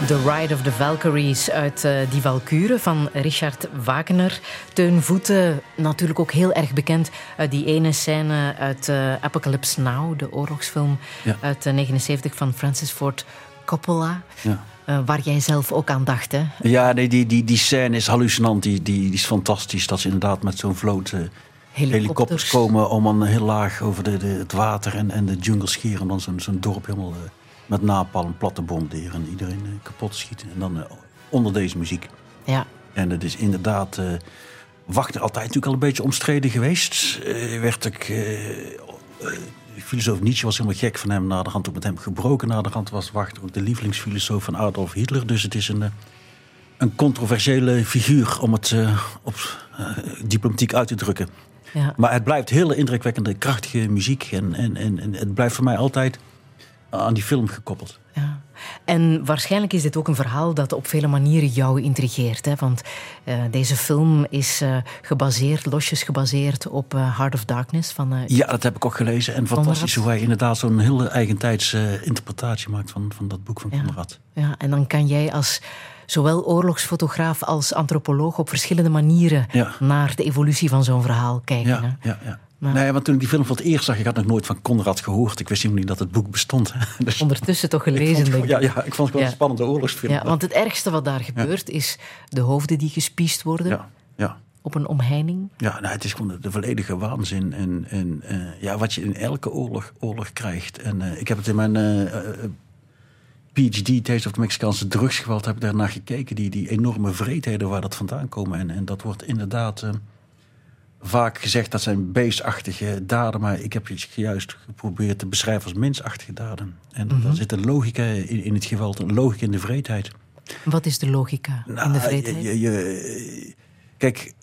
The Ride of the Valkyries uit uh, Die Valkuren van Richard Wagner. Teun Voeten, natuurlijk ook heel erg bekend uit die ene scène uit uh, Apocalypse Now, de oorlogsfilm uit 1979 uh, van Francis Ford Coppola. Ja. Uh, waar jij zelf ook aan dacht, hè? Ja, nee, die, die, die scène is hallucinant. Die, die, die is fantastisch. Dat ze inderdaad met zo'n vloot helikopters. helikopters. komen om dan heel laag over de, de, het water en, en de jungle scheren. En dan zo'n zo'n dorp helemaal met napalm, platte bombarderen en iedereen uh, kapot schieten. En dan uh, onder deze muziek. Ja. En het is inderdaad... Uh, Wagner altijd natuurlijk al een beetje omstreden geweest. werd ik... filosoof Nietzsche was helemaal gek van hem. Na de hand ook met hem gebroken. Na de hand was Wagner ook de lievelingsfilosoof van Adolf Hitler. Dus het is een, een controversiële figuur om het op diplomatiek uit te drukken. Ja. Maar het blijft hele indrukwekkende, krachtige muziek. En, en, en, en het blijft voor mij altijd aan die film gekoppeld. Ja. En waarschijnlijk is dit ook een verhaal dat op vele manieren jou intrigeert. Hè? Want uh, deze film is uh, gebaseerd, losjes gebaseerd op uh, Heart of Darkness. Van, ja, dat heb ik ook gelezen. En fantastisch hoe hij inderdaad zo'n hele eigentijdse interpretatie maakt van, van dat boek van ja. Conrad. Ja, en dan kan jij als zowel oorlogsfotograaf als antropoloog op verschillende manieren ja. naar de evolutie van zo'n verhaal kijken. Ja, ja, ja. Nee, want toen ik die film voor het eerst zag, ik had nog nooit van Conrad gehoord. Ik wist helemaal niet dat het boek bestond. Dus Ondertussen toch gelezen, denk ik. Ja, ja, ik vond het wel een spannende oorlogsfilm. Ja, want het ergste wat daar gebeurt is de hoofden die gespiest worden. Ja, ja. Op een omheining. Ja, nou, het is gewoon de, volledige waanzin. En, en uh, ja, wat je in elke oorlog, oorlog krijgt. En uh, ik heb het in mijn uh, PhD, Taste of the Mexicaanse drugsgeweld, heb ik daarnaar gekeken. Die, die enorme vreedheden waar dat vandaan komen. En, en dat wordt inderdaad vaak gezegd dat zijn beestachtige daden, maar ik heb het juist geprobeerd te beschrijven als mensachtige daden. En mm daar zit een logica in, in, het geweld, een logica in de vreedheid. Wat is de logica in de nou, vreedheid? Je, je, kijk,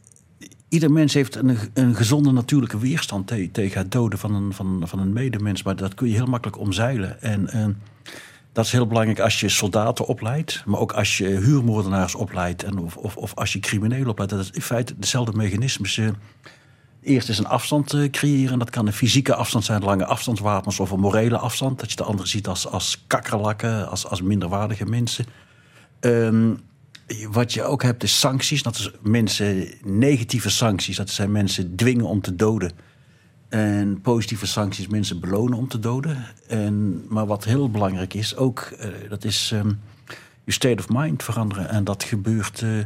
ieder mens heeft een, een gezonde natuurlijke weerstand tegen het doden van een, van, van een medemens, maar dat kun je heel makkelijk omzeilen. En uh, dat is heel belangrijk als je soldaten opleidt, maar ook als je huurmoordenaars opleidt en of, of, of als je criminelen opleidt. Dat is in feite dezelfde mechanismes. Eerst is een afstand uh, creëren. Dat kan een fysieke afstand zijn, lange afstandswapens of een morele afstand. Dat je de anderen ziet als, als kakkerlakken, als, als minderwaardige mensen. Um, wat je ook hebt is sancties. Dat is mensen, negatieve sancties. Dat zijn mensen dwingen om te doden. En positieve sancties mensen belonen om te doden. En, maar wat heel belangrijk is, ook, uh, dat is um, je state of mind veranderen. En dat gebeurt uh,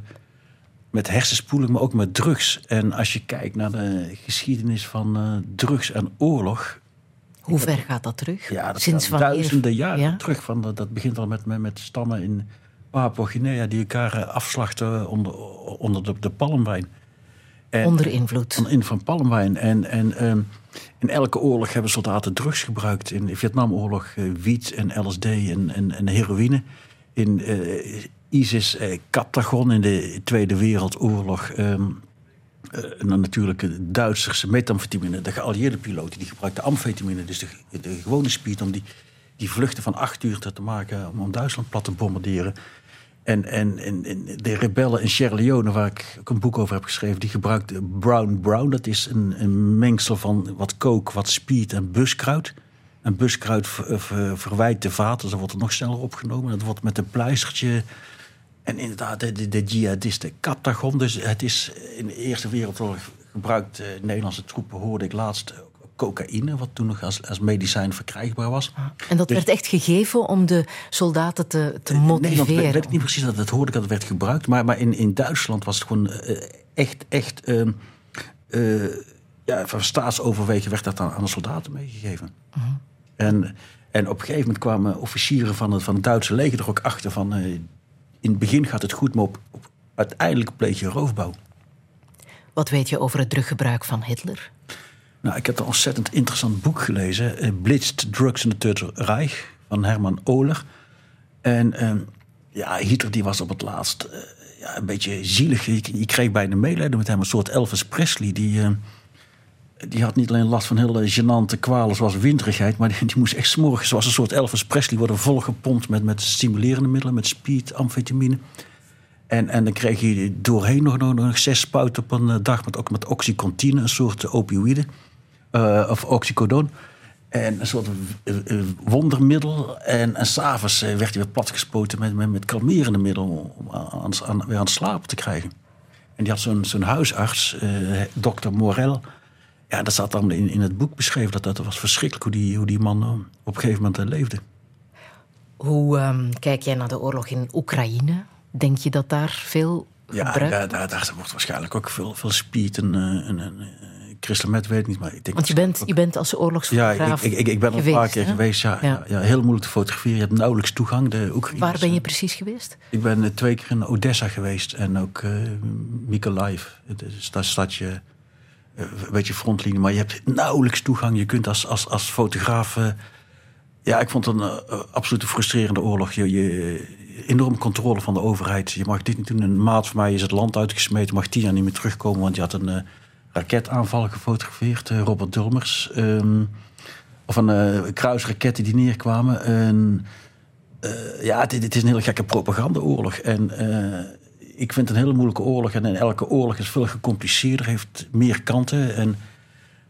met hersenspoeling, maar ook met drugs. En als je kijkt naar de geschiedenis van uh, drugs en oorlog. Hoe ver gaat dat terug? Ja, dat Sinds van duizenden jaren ja? terug. Van, dat begint al met, met, met stammen in Papua-Guinea die elkaar afslachten onder, onder de, de palmwijn. En, onder invloed. Van, van palmwijn. En, en um, in elke oorlog hebben soldaten drugs gebruikt. In de Vietnamoorlog uh, wiet en LSD en, en, en heroïne. In uh, ISIS uh, Captagon in de Tweede Wereldoorlog. Um, dan natuurlijk de Duitsers metamfetamine. De geallieerde piloten die gebruikten amfetamine. Dus de, de gewone speed om die, die vluchten van acht uur te maken... om, om Duitsland plat te bombarderen. En, en, en, de rebellen in Sierra Leone, waar ik ook een boek over heb geschreven, die gebruikte brown brown. Dat is een, een mengsel van wat kook, wat speed en buskruid. En buskruid ver, verwijt de vaten, dus dan wordt het nog sneller opgenomen. Dat wordt met een pleistertje. En inderdaad, de, de, de jihadisten Captagon. Dus het is in de Eerste Wereldoorlog gebruikt. Uh, Nederlandse troepen hoorde ik laatst cocaïne, wat toen nog als, als medicijn verkrijgbaar was. En dat dus- werd echt gegeven om de soldaten te, te motiveren? Nee, weet, weet ik niet precies dat het hoorde ik dat het werd gebruikt. Maar, maar in, in Duitsland was het gewoon uh, echt, echt uh, uh, ja, van staatsoverwegen werd dat aan, aan de soldaten meegegeven. -huh. En, en op een gegeven moment kwamen officieren van het, van het Duitse leger er ook achter van... in het begin gaat het goed, maar op, op, uiteindelijk pleeg je roofbouw. Wat weet je over het druggebruik van Hitler? Nou, ik heb een ontzettend interessant boek gelezen. Uh, Blitzed Drugs in the Third Reich van Herman Ohler. En uh, ja, Hitler die was op het laatst uh, ja, een beetje zielig. Je, je, kreeg bijna medelijden met hem. Een soort Elvis Presley. Die, ehm, die had niet alleen last van hele gênante kwalen zoals winterigheid. Maar die, moest echt smorgen zoals een soort Elvis Presley worden volgepompt met, met stimulerende middelen. Met speed, amfetamine. En, en dan kreeg je doorheen nog, nog, nog zes spuiten op een dag. Met, ook met oxycontine, een soort opioïde uh, of oxycodon. En een soort eh, eh, wondermiddel. En, en s'avonds eh, werd hij weer platgespoten met, met, met kalmerende middel om aan, aan, weer aan het slapen te krijgen. En die had zo'n zo'n huisarts, eh, dokter Morel. Ja, dat zat dan in, in het boek beschreven. Dat, dat was verschrikkelijk hoe die, hoe die man eh, op een gegeven moment eh, leefde. Hoe ehm, kijk jij naar de oorlog in Oekraïne? Denk je dat daar veel Ja, gebruikt daar, daar, daar wordt waarschijnlijk ook veel, veel speed en, eh, en, en crystal meth, weet ik niet. Maar ik denk Want je bent, je bent als Ja, oorlogsfotograaf ik, ik, ik ben er een paar keer hè? geweest. Ja, Ja. ja. Ja, heel moeilijk te fotograferen. Je hebt nauwelijks toegang. De Oekraïners, Waar ben je eh, precies geweest? Ik ben eh, twee keer in Odessa geweest en ook eh Mykolaiv. Dat stadje, eh, een beetje frontlinie, maar je hebt nauwelijks toegang. Je kunt als, als, als fotograaf. ja, ik vond het een absolute frustrerende oorlog. Je, je enorme controle van de overheid. Je mag dit niet doen. Een maat van mij is het land uitgesmeten, mag tien jaar niet meer terugkomen, want je had een raketaanval gefotografeerd, eh, Robert Dulmers. Ehm, of een eh kruisraketten die neerkwamen. En, eh, ja, dit, is een hele gekke propagandaoorlog. En ik vind het een hele moeilijke oorlog. En elke oorlog is veel gecompliceerder, heeft meer kanten. En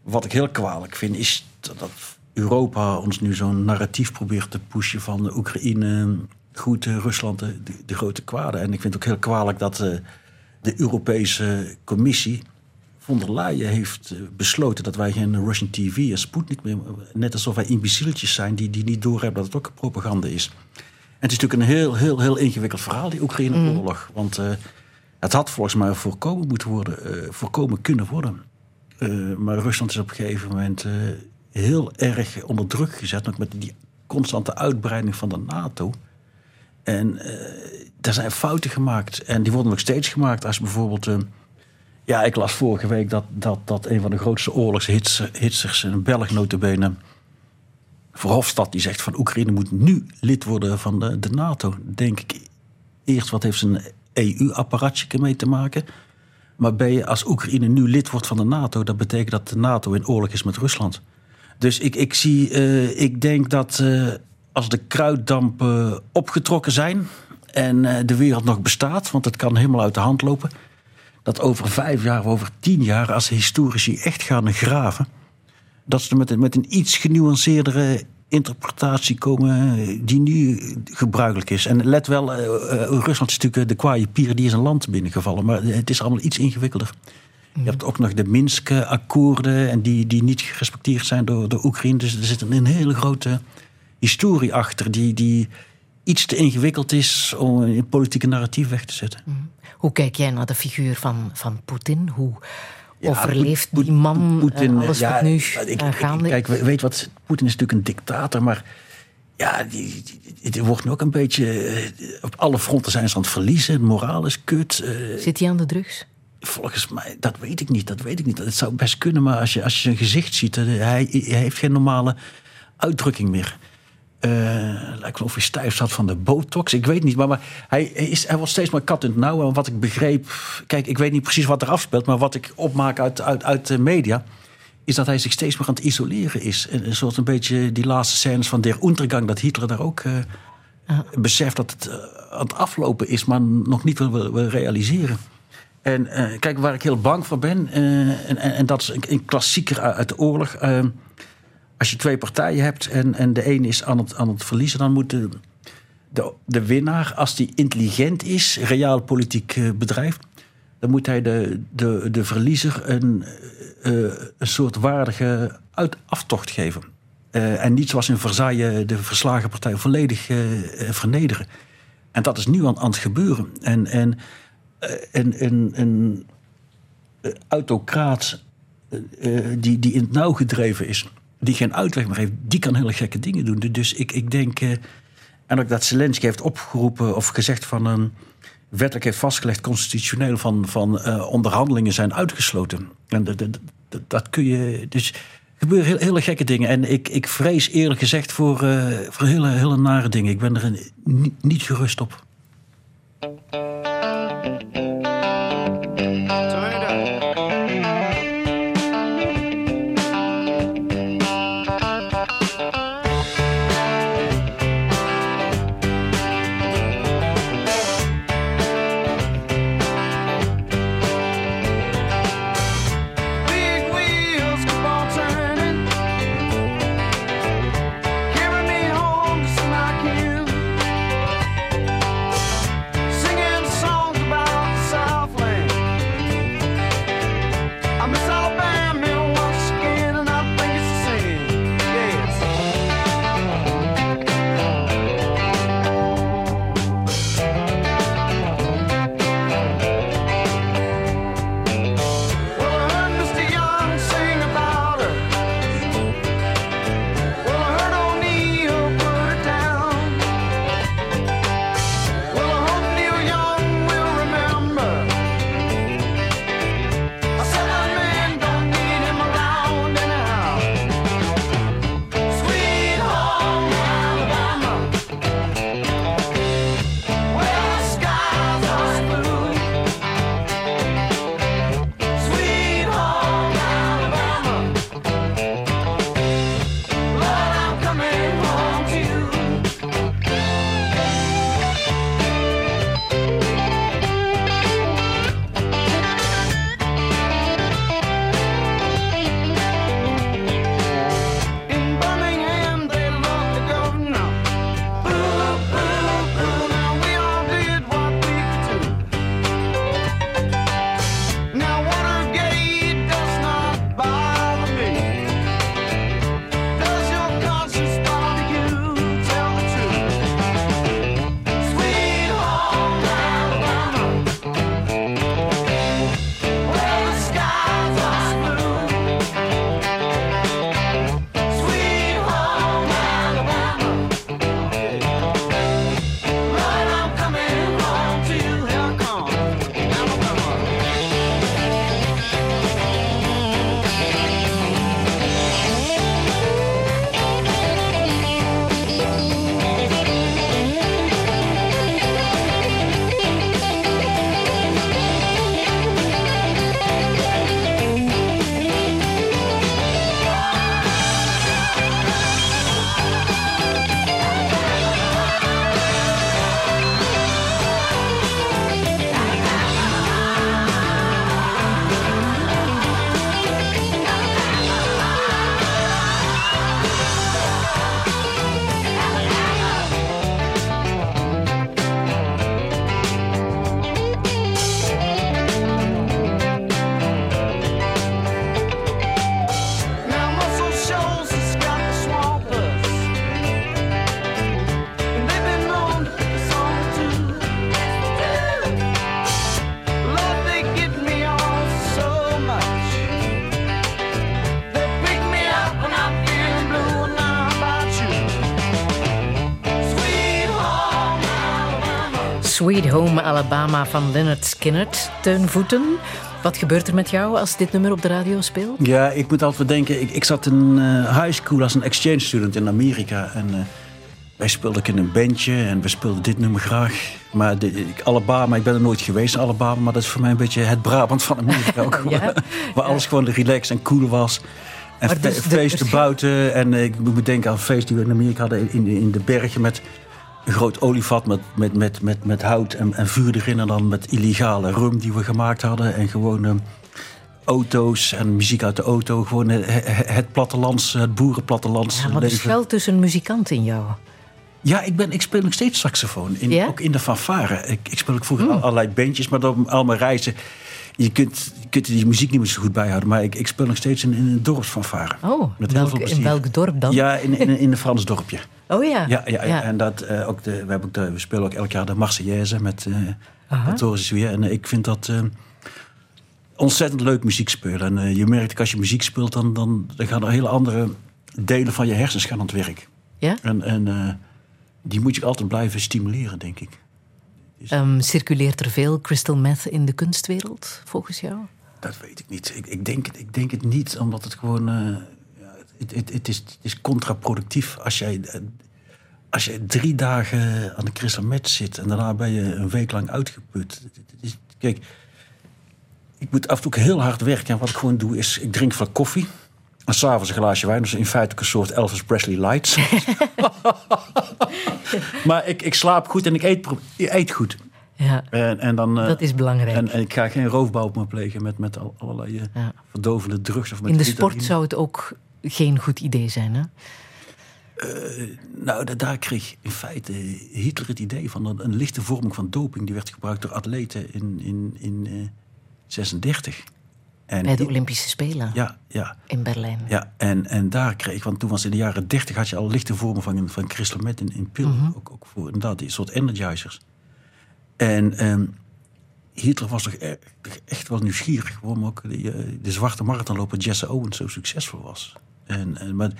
wat ik heel kwalijk vind, is dat, Europa ons nu zo'n narratief probeert te pushen van de Oekraïne goed, Rusland de, de, grote kwade. En ik vind het ook heel kwalijk dat de Europese Commissie von der Leyen heeft eh, besloten dat wij geen Russian TV en Sputnik meer... net alsof wij imbecieletjes zijn die, die niet doorhebben dat het ook propaganda is. En het is natuurlijk een heel, heel, heel ingewikkeld verhaal, die Oekraïne-oorlog. Want eh, het had volgens mij voorkomen moeten worden, eh, voorkomen kunnen worden. Maar Rusland is op een gegeven moment heel erg onder druk gezet. Ook met die constante uitbreiding van de NATO. En daar zijn fouten gemaakt. En die worden nog steeds gemaakt. Als bijvoorbeeld... eh, ja, ik las vorige week dat, dat, dat een van de grootste oorlogshitsers... een Belg notabene... Verhofstadt, die zegt van Oekraïne moet nu lid worden van de, de NATO. Denk ik eerst, wat heeft zijn EU-apparaatje mee te maken? Maar je als Oekraïne nu lid wordt van de NATO... dat betekent dat de NATO in oorlog is met Rusland. Dus ik, ik zie, eh, ik denk dat eh, als de kruiddampen opgetrokken zijn... en eh, de wereld nog bestaat, want het kan helemaal uit de hand lopen... dat over vijf jaar of over tien jaar, als historici echt gaan graven... dat ze met, een- met een iets genuanceerdere interpretatie komen eh, die nu gebruikelijk is. En let wel, eh, eh, Rusland is natuurlijk de kwaaie pier, die is een land binnengevallen. Maar het is allemaal iets ingewikkelder. Je hebt ook nog de Minsk-akkoorden en die, die niet gerespecteerd zijn door de Oekraïne. Dus er zit een hele grote historie achter die, die iets te ingewikkeld is om een politieke narratief weg te zetten. Hoe kijk jij naar de figuur van, van Poetin? Hoe Ja, overleeft Poet- die man Poetin, eh, alles ja, wat nu ik- gaande is? Kijk, we- weet wat, Poetin is natuurlijk een dictator, maar ja, die, die, die wordt nu ook een beetje... eh, Op alle fronten zijn ze aan het verliezen. Moraal is kut. eh, Zit hij aan de drugs? volgens mij, dat weet ik niet, dat weet ik niet. Het zou best kunnen, maar als je, als je zijn gezicht ziet... hij, hij heeft geen normale uitdrukking meer. Eh lijkt wel of hij stijf zat van de botox. Ik weet niet, maar, maar hij, hij is, hij wordt steeds meer kat in het nauw. En wat ik begreep... Kijk, ik weet niet precies wat er afspeelt... maar wat ik opmaak uit, uit, uit de media... is dat hij zich steeds meer aan het isoleren is. En een soort een beetje die laatste scènes van Der Untergang... dat Hitler daar ook eh, beseft dat het eh, aan het aflopen is... maar nog niet wil, realiseren. En kijk, waar ik heel bang voor ben... en, en, en dat is een, een klassieker uit de oorlog... eh, als je twee partijen hebt en, en de een is aan het, aan het verliezen, dan moet de, de, winnaar, als die intelligent is, reaal politiek eh, bedrijft, dan moet hij de, de, de verliezer een, eh, een soort waardige uit, aftocht geven. Eh, en niet zoals in Versailles de verslagen partij volledig eh, eh, vernederen. En dat is nu aan, aan het gebeuren. En, en eh, een, een, eh, autocraat eh, eh, die, die in het nauw gedreven is, die geen uitweg meer heeft, die kan hele gekke dingen doen. Dus ik, ik denk, eh, en ook dat Zelensky heeft opgeroepen of gezegd van een wettelijk heeft vastgelegd, constitutioneel, van, van eh, onderhandelingen zijn uitgesloten. En dat, dat, kun je. Dus gebeuren heel, hele gekke dingen. En ik, ik vrees eerlijk gezegd voor, eh, voor hele, hele nare dingen. Ik ben er niet gerust op. Van Leonard Skinner. Teunvoeten. Wat gebeurt er met jou als dit nummer op de radio speelt? Ja, ik moet altijd denken. Ik, ik zat in uh, high school als een exchange student in Amerika. En uh, wij speelden in een bandje en we speelden dit nummer graag. Maar de, ik, Alabama, ik ben er nooit geweest in Alabama. Maar dat is voor mij een beetje het Brabant van Amerika ook. ja? Waar alles gewoon relaxed en cool was. En dus feesten buiten. En uh, ik moet denken aan een feest die we in Amerika hadden in, in de bergen met een groot olievat met, met, met, met, met hout en, en vuur erin. En dan met illegale rum die we gemaakt hadden. En gewoon uh, auto's en muziek uit de auto. Gewoon het, het plattelands, het boerenplattelands ja, wat leven. schuilt tussen een muzikant in jou? Ja, ik, ben, ik speel nog steeds saxofoon. In, Ook in de fanfare. Ik, ik speel ook vroeger mm. allerlei bandjes, maar door al mijn reizen... Je kunt, je kunt die muziek niet meer zo goed bijhouden. Maar ik, ik speel nog steeds in, in een dorpsfanfare. Oh, met welk, heel veel in welk dorp dan? Ja, in, in, in een Frans dorpje. Oh ja. Ja, ja, ja. en dat, uh, ook de, we, hebben ook de, we spelen ook elk jaar de Marseillaise met uh, En uh, ik vind dat ontzettend leuk muziek spelen. En je merkt als je muziek speelt, dan, dan, dan gaan er hele andere delen van je hersens gaan aan het werk. Ja? En, en die moet je altijd blijven stimuleren, denk ik. Um, circuleert er veel crystal meth in de kunstwereld, volgens jou? Dat weet ik niet. Ik, ik, denk, ik denk het niet, omdat het gewoon het, het, het, is, het is contraproductief als jij, als jij drie dagen aan de crystal zit en daarna ben je een week lang uitgeput. Is, kijk, ik moet af en toe heel hard werken. En wat ik gewoon doe is, ik drink van koffie. En s'avonds een glaasje wijn. Dus in feite een soort Elvis Presley lights. maar ik, ik slaap goed en ik eet, ik eet goed. Ja, en, en dan, eh, dat is belangrijk. En, en, ik ga geen roofbouw op me plegen met, met allerlei uh, ja. verdovende drugs. Of met in de sport zou het ook geen goed idee zijn, hè? Uh, nou, daar kreeg in feite Hitler het idee van een, een, lichte vorming van doping. Die werd gebruikt door atleten in, in, in uh, 36. En Bij de Olympische Spelen ja, ja. in Berlijn. Ja, en, en daar kreeg, want toen was in de jaren 30 had je al lichte vormen van, van crystal meth in, in pillen. Mm ook, ook, voor inderdaad die soort energizers. En um, Hitler was toch echt wel nieuwsgierig waarom ook de, eh, de zwarte marathonloper Jesse Owens zo succesvol was. En, en, maar,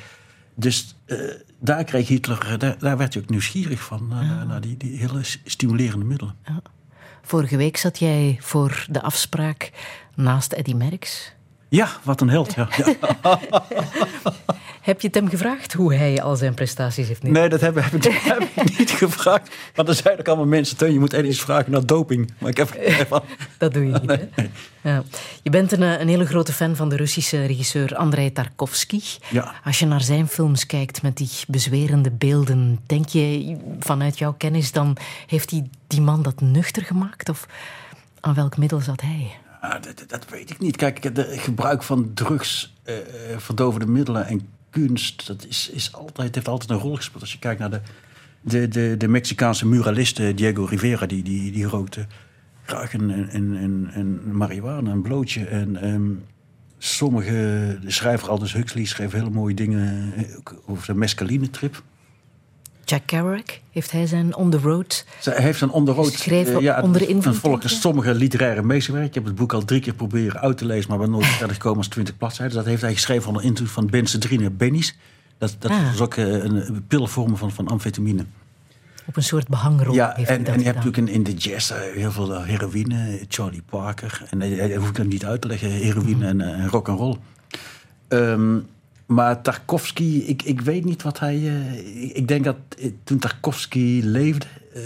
dus uh, daar kreeg Hitler, daar, daar, werd hij ook nieuwsgierig van, naar, naar die, die, hele stimulerende middelen. Ja. Vorige week zat jij voor de afspraak naast Eddie Merckx. Ja, wat een held. Ja. heb je het hem gevraagd hoe hij al zijn prestaties heeft neergelegd? Nee, dat heb, heb, ik niet gevraagd. Maar dan zeiden ook allemaal mensen... Teun, je moet Eddie eens vragen naar doping. Maar ik heb... dat doe je niet, nee. Ja. Je bent een, een, hele grote fan van de Russische regisseur Andrei Tarkovsky. Ja. Als je naar zijn films kijkt met die bezwerende beelden... denk je vanuit jouw kennis dan... heeft hij die man dat nuchter gemaakt? Of aan welk middel zat hij? Ah, dat, dat, weet ik niet. Kijk, het gebruik van drugs, uh, verdovende middelen en kunst, dat is, is altijd, heeft altijd een rol gespeeld. Als je kijkt naar de, de, de, de Mexicaanse muralist Diego Rivera, die, die, die rookte graag een, een, een, marihuana, een blootje. En um, sommige, de schrijver Aldous Huxley schreef hele mooie dingen eh, over de mescaline-trip. Jack Kerouac, heeft hij zijn On the Road Hij heeft zijn On the Road geschreven uh, ja, onder invloed? volgens sommige literaire meesterwerken. Ik heb het boek al drie keer proberen uit te lezen, maar ben nooit verder gekomen als 20 bladzijden. Dat heeft hij geschreven onder invloed van benzedrine Bennies. Dat, dat ah. is ook uh, een pillenvorm van, van amfetamine. Op een soort behangrol. Ja, en, en je hebt natuurlijk in, in de jazz uh, heel veel heroïne, Charlie Parker. En dat hoef ik dan niet uit te leggen, heroïne mm. en, en rock and roll. Um, maar Tarkovsky, ik, ik weet niet wat hij. Uh, ik denk dat uh, toen Tarkovsky leefde, uh,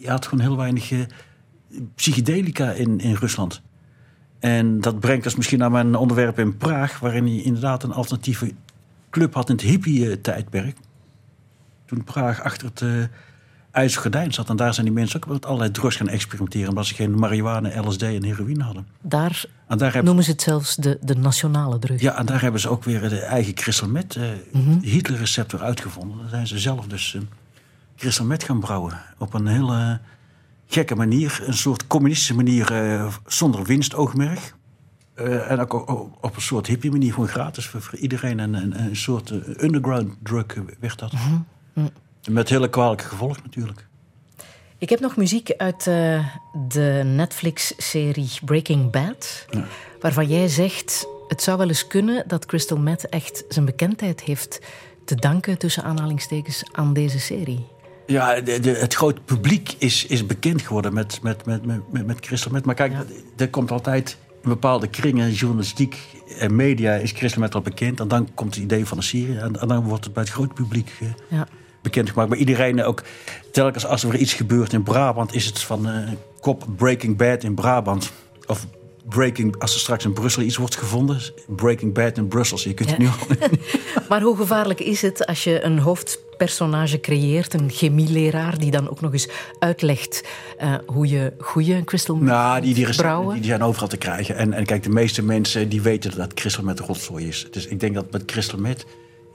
je had gewoon heel weinig psychedelica in, in Rusland. En dat brengt ons misschien naar mijn onderwerp in Praag, waarin hij inderdaad een alternatieve club had in het hippie-tijdperk. Toen Praag achter het ijzergordijn zat. En daar zijn die mensen ook met allerlei drugs gaan experimenteren. Omdat ze geen marihuana, LSD en heroïne hadden. Daar, en daar noemen ze het zelfs de, de nationale drug. Ja, en daar hebben ze ook weer de eigen crystal meth, uh, mm Hitler-receptor uitgevonden. Daar zijn ze zelf dus uh, gaan brouwen. Op een hele gekke manier. Een soort communistische manier uh, zonder winstoogmerk. Uh, en ook op een soort hippie manier, gewoon gratis voor, iedereen. En, en, een soort underground drug werd dat. Mm -hmm. Met hele kwalijke gevolgen natuurlijk. Ik heb nog muziek uit uh, de Netflix-serie Breaking Bad. Ja. Waarvan jij zegt, het zou wel eens kunnen dat Crystal Meth echt zijn bekendheid heeft te danken, tussen aanhalingstekens, aan deze serie. Ja, de, de- het grote publiek is, is bekend geworden met, met, met, met, met Crystal Meth. Maar kijk, er komt altijd in bepaalde kringen, journalistiek en media, is Crystal Meth al bekend. En dan komt het idee van een serie. En, en dan wordt het bij het grote publiek eh, Ja. Bekendgemaakt. Maar iedereen ook, telkens als er iets gebeurt in Brabant, is het van eh, kop Breaking Bad in Brabant. Of Breaking, als er straks in Brussel iets wordt gevonden, Breaking Bad in Brussel. Je kunt het Ja. nu al. Maar hoe gevaarlijk is het als je een hoofdpersonage creëert, een chemieleraar, die dan ook nog eens uitlegt eh, hoe je goede crystal Nou, die, die, recepten, die, die zijn overal te krijgen. En, en kijk, de meeste mensen die weten dat crystal met rotzooi is. Dus ik denk dat met crystal met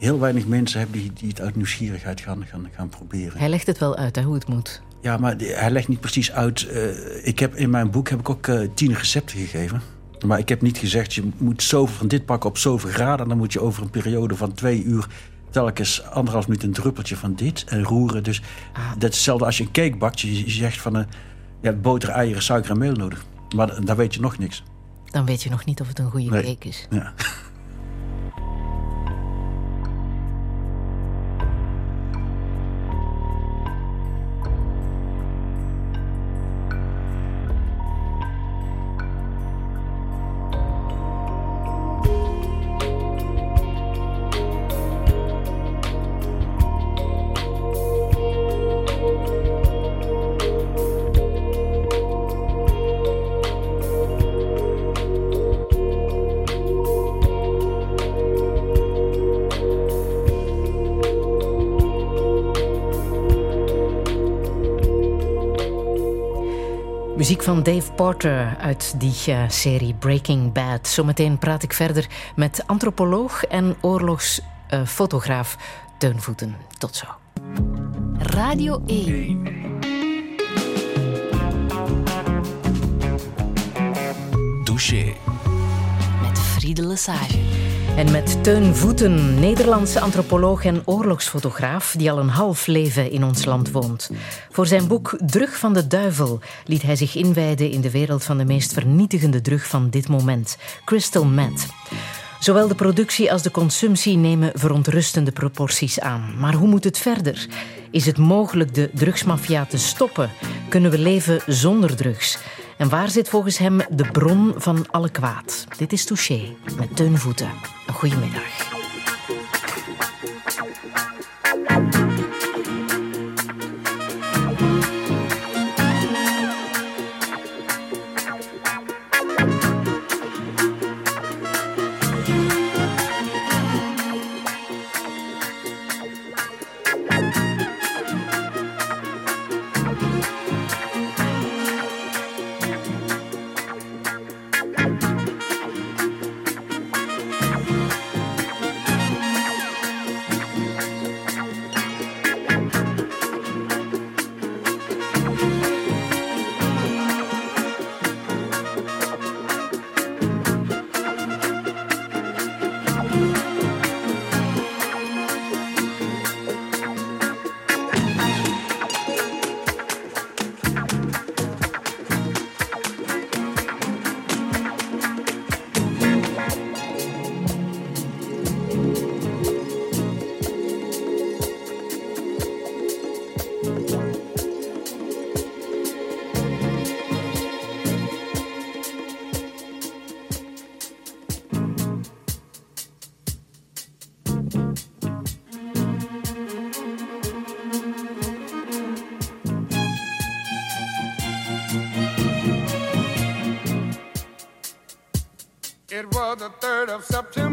heel weinig mensen hebben die, die het uit nieuwsgierigheid gaan, gaan, gaan proberen. Hij legt het wel uit, hè, hoe het moet. Ja, maar hij legt niet precies uit. eh, ik heb in mijn boek heb ik ook eh, tien recepten gegeven. Maar ik heb niet gezegd, je moet zoveel van dit pakken op zoveel graden. En dan moet je over een periode van twee uur telkens anderhalf minuut een druppeltje van dit en roeren. Dus dat is hetzelfde als je een cake bakt. Je, zegt van, eh, je hebt boter, eieren, suiker en meel nodig. Maar da- daar weet je nog niks. Dan weet je nog niet of het een goede Nee. cake is. Ja. Van Dave Porter uit die eh, serie Breaking Bad. Zometeen praat ik verder met antropoloog en oorlogsfotograaf Teun Voeten. Tot zo. Radio 1. Douche. Met Friede Lesage. En met Teun Voeten, Nederlandse antropoloog en oorlogsfotograaf die al een half leven in ons land woont. Voor zijn boek Drug van de Duivel liet hij zich inwijden in de wereld van de meest vernietigende drug van dit moment, crystal meth. Zowel de productie als de consumptie nemen verontrustende proporties aan. Maar hoe moet het verder? Is het mogelijk de drugsmafia te stoppen? Kunnen we leven zonder drugs? En waar zit volgens hem de bron van alle kwaad? Dit is Touché met Teun Voeten. Een goedemiddag. Of September.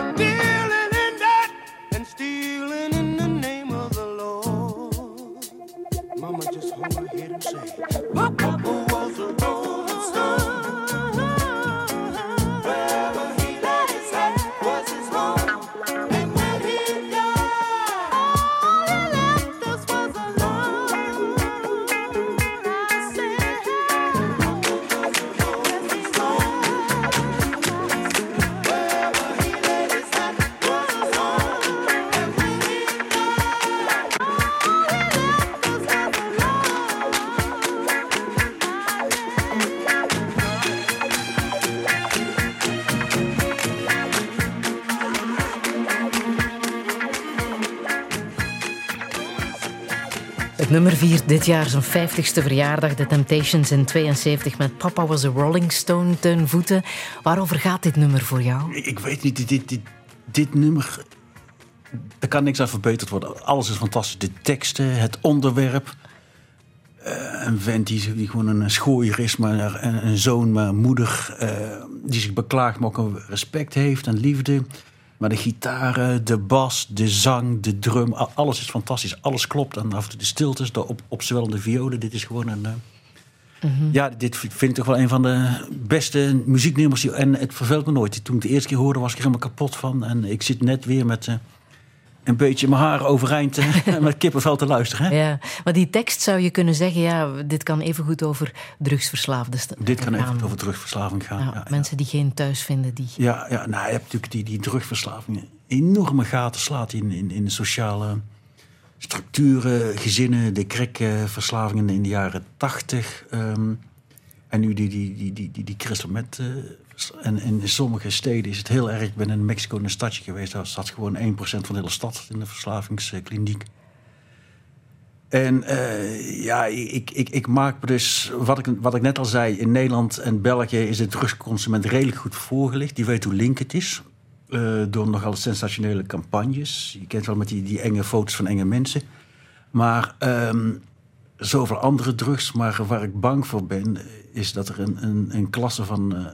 nummer viert dit jaar zijn 50ste verjaardag. De Temptations in 72 met Papa was a Rolling Stone ten voeten. Waarover gaat dit nummer voor jou? Ik, weet niet, dit, dit, dit, dit nummer... Er kan niks aan verbeterd worden. Alles is fantastisch. De teksten, het onderwerp. Eh, een vent die, gewoon een schooier is, maar een, zoon, maar moeder... eh, die zich beklaagt, maar ook respect heeft en liefde. Maar de gitaren, de bas, de zang, de drum... alles is fantastisch. Alles klopt. En af en toe de stiltes, de op, opzwellende violen. Dit is gewoon een... eh, ja, dit vind ik toch wel een van de beste muzieknummers. En het verveelt me nooit. Toen ik de eerste keer hoorde, was ik er helemaal kapot van. En ik zit net weer met eh, een beetje mijn haar overeind met kippenvel te luisteren. Hè? Ja, maar die tekst zou je kunnen zeggen, ja, dit kan evengoed over drugsverslaafden Dit kan even over terugverslaving gaan. Ja, mensen die geen thuis vinden, die... Ja, ja nou, je hebt natuurlijk die, die drugverslaving. Enorme gaten slaat in, in, in de sociale structuren, gezinnen, de crackverslavingen in de jaren tachtig. ehm, en nu die, die, die, die, die, die eh, en, in sommige steden is het heel erg. Ik ben in Mexico in een stadje geweest. Daar zat gewoon 1% van de hele stad in de verslavingskliniek. En eh, ja, ik, ik, ik maak dus, wat ik, wat ik net al zei, in Nederland en België is de drugsconsument redelijk goed voorgelicht. Die weet hoe link het is. eh, door nogal sensationele campagnes. Je kent wel met die, die enge foto's van enge mensen. Maar ehm, zoveel andere drugs. Maar waar ik bang voor ben, is dat er een, een, een klasse van eh,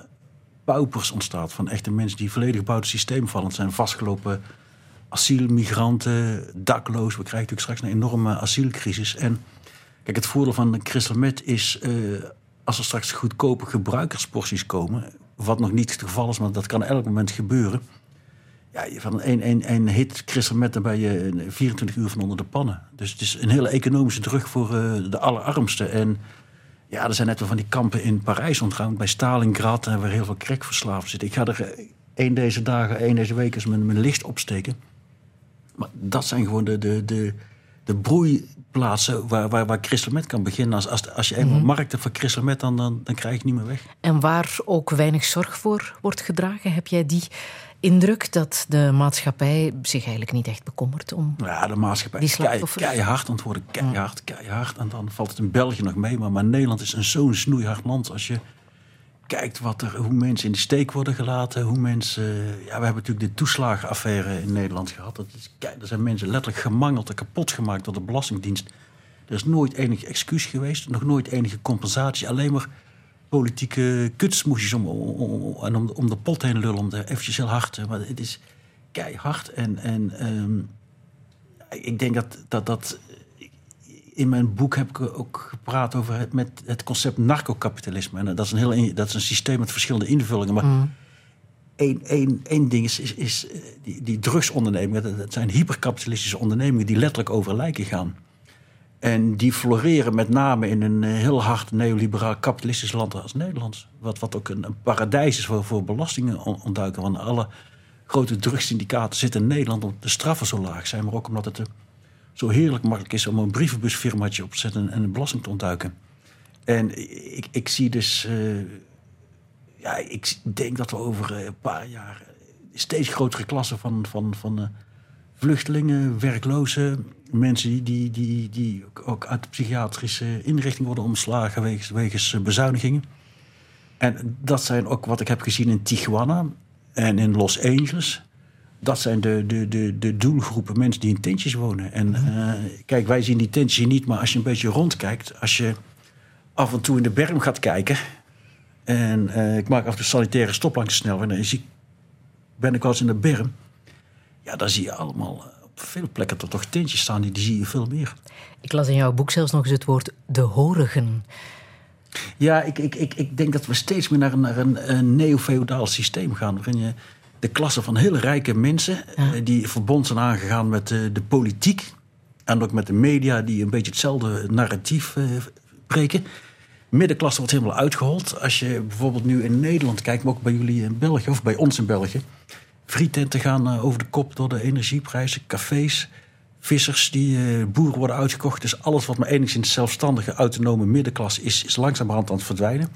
paupers ontstaat. Van echte mensen die volledig buiten het systeem vallen. Het zijn vastgelopen asielmigranten, dakloos. We krijgen natuurlijk straks een enorme asielcrisis. En kijk, het voordeel van crystal meth is... eh, als er straks goedkope gebruikersporties komen... wat nog niet het geval is, maar dat kan elk moment gebeuren... Ja, van een, een, een hit crystal meth, dan ben je 24 uur van onder de pannen. Dus het is een hele economische drug voor eh, de allerarmsten. En ja, er zijn net wel van die kampen in Parijs ontgaan. Bij Stalingrad, eh, waar heel veel crackverslaafden zitten. Ik ga er eh, één deze dagen, één deze week eens mijn, mijn licht opsteken. Maar dat zijn gewoon de, de, de, de broeiplaatsen waar, waar, waar crystal meth kan beginnen. Als, als, als je eenmaal markt hebt voor crystal meth, dan, dan, dan krijg je het niet meer weg. En waar ook weinig zorg voor wordt gedragen, heb jij die indruk dat de maatschappij zich eigenlijk niet echt bekommert om... Ja, de maatschappij Die slachtoffers. keihard antwoorden. Keihard, keihard. En dan valt het in België nog mee. Maar, maar Nederland is een zo'n snoeihard land. Als je kijkt wat er, hoe mensen in de steek worden gelaten. Hoe mensen... Ja, we hebben natuurlijk de toeslagenaffaire in Nederland gehad. Dat is, kei- er zijn mensen letterlijk gemangeld en kapot gemaakt door de Belastingdienst. Er is nooit enig excuus geweest. Nog nooit enige compensatie. Alleen maar politieke kutsmoesjes om, om, om- en om, om de pot heen lullen. Om de eventjes heel hard. te- Maar het is keihard. En... en ehm, ik denk dat, dat dat. In mijn boek heb ik ook gepraat over het, met het concept narcokapitalisme. En dat is een, heel, dat is een systeem met verschillende invullingen. Maar één, één, één ding is, is, is eh, die, die drugsondernemingen. Dat, dat zijn hyperkapitalistische ondernemingen die letterlijk over lijken gaan. En die floreren met name in een eh, heel hard neoliberaal kapitalistisch land als Nederland. Wat, wat ook een, een paradijs is voor, voor belastingen on- ontduiken. Want alle grote drugssyndicaten zitten in Nederland omdat de straffen zo laag zijn. Maar ook omdat het eh, zo heerlijk makkelijk is om een brievenbusfirmaatje op te zetten en een belasting te ontduiken. En ik, ik zie dus. eh, ja, ik denk dat we over een paar jaar steeds grotere klassen van, van, van vluchtelingen, werklozen, mensen die, die, die, die ook uit de psychiatrische inrichting worden omslagen wegens, wegens eh, bezuinigingen. En dat zijn ook wat ik heb gezien in Tijuana en in Los Angeles. Dat zijn de, de, de, de doelgroepen mensen die in tentjes wonen. En eh, kijk, wij zien die tentjes hier niet, maar als je een beetje rondkijkt, als je af en toe in de berm gaat kijken. En eh, ik maak af en toe sanitaire stop langs de snelweg. En dan ben ik wel eens in de berm. Ja, daar zie je allemaal veel plekken toch, toch tentjes staan. Die, die zie je veel meer. Ik las in jouw boek zelfs nog eens het woord de horigen. Ja, ik, ik, ik, ik denk dat we steeds meer naar een, naar een, een neo-feodaal systeem gaan. Waarin je de klasse van hele rijke mensen... eh, die verbond zijn aangegaan met eh, de politiek... en ook met de media die een beetje hetzelfde narratief eh, breken. Middenklasse wordt helemaal uitgehold. Als je bijvoorbeeld nu in Nederland kijkt... maar ook bij jullie in België of bij ons in België... frietenten gaan eh, over de kop door de energieprijzen, cafés... Vissers, die eh, boeren worden uitgekocht. Dus alles wat maar enigszins zelfstandige, autonome middenklasse is, is langzamerhand aan het verdwijnen.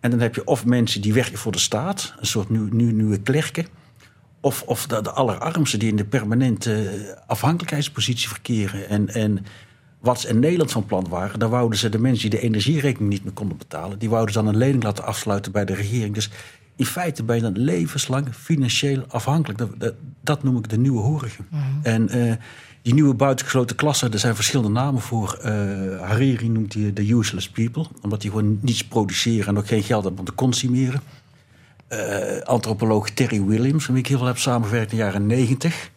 En dan heb je of mensen die werken voor de staat, een soort nieuw, nieuw, nieuwe klerken. Of, of de, allerarmsten die in de permanente eh, afhankelijkheidspositie verkeren. En, en wat ze in Nederland van plan waren, daar wouden ze de mensen die de energierekening niet meer konden betalen, die wouden ze dan een lening laten afsluiten bij de regering. Dus in feite ben je dan levenslang financieel afhankelijk. Dat, dat, dat noem ik de nieuwe horige. En eh, die nieuwe buitengesloten klasse, er zijn verschillende namen voor. Eh, Hariri noemt die de useless people, omdat die gewoon niets produceren en ook geen geld hebben om te consumeren. Eh, antropoloog Terry Williams, met wie ik heel veel heb samengewerkt in de jaren negentig.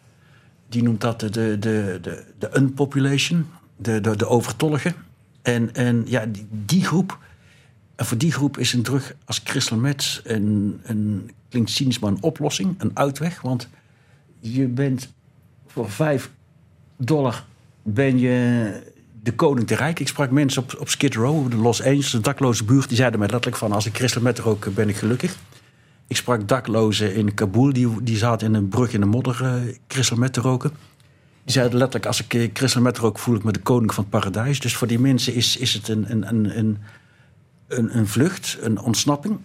Die noemt dat de, de, de, de, de unpopulation, de, de, de overtolligen. En, en ja, die, die groep, en voor die groep is een drug als crystal meth een, een, klinkt cynisch, maar een oplossing, een uitweg. Want je bent voor vijf dollar ben je de koning te rijk. Ik sprak mensen op, op Skid Row, de Los Angeles, een dakloze buurt. Die zeiden mij letterlijk van, als ik crystal meth rook, ben ik gelukkig. Ik sprak daklozen in Kabul, die, die zaten in een brug in de modder uh, crystal meth te roken. Die zeiden letterlijk, als ik eh, crystal meth rook, voel ik me de koning van het paradijs. Dus voor die mensen is, is het een, een, een, een, een, een vlucht, een ontsnapping.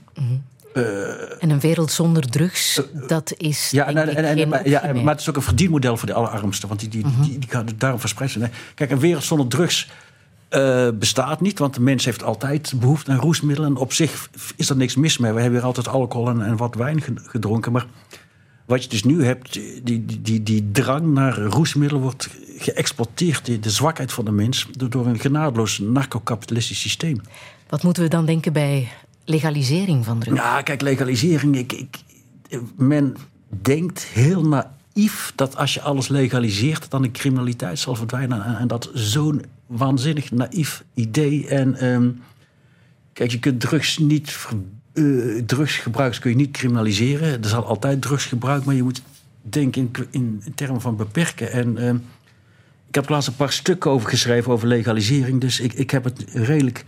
Eh, En een wereld zonder drugs, dat is ja, denk en, ik en, en- geen maar, ja, meer. maar het is ook een verdienmodel voor de allerarmsten. Want die, die, die, die gaan het daarom verspreiden. Nee, Kijk, een wereld zonder drugs eh, bestaat niet. Want de mens heeft altijd behoefte aan roesmiddelen. En op zich is er niks mis mee. We hebben hier altijd alcohol en, en wat wijn ge- gedronken. Maar wat je dus nu hebt, die, die, die, drang naar roesmiddelen wordt geëxploiteerd. De, de zwakheid van de mens door, door een genadeloos narco-kapitalistisch systeem. Wat moeten we dan denken bij legalisering van drugs? Ja, kijk, legalisering. Ik, ik, men denkt heel naïef dat als je alles legaliseert, dan de criminaliteit zal verdwijnen. En, dat zo'n waanzinnig naïef idee. En ehm, kijk, je kunt drugs niet. drugsgebruik kun je niet criminaliseren. Er zal altijd drugsgebruik, maar je moet denken in, in, termen van beperken. En ehm, ik heb laatst een paar stukken over geschreven over legalisering. Dus ik, ik heb het redelijk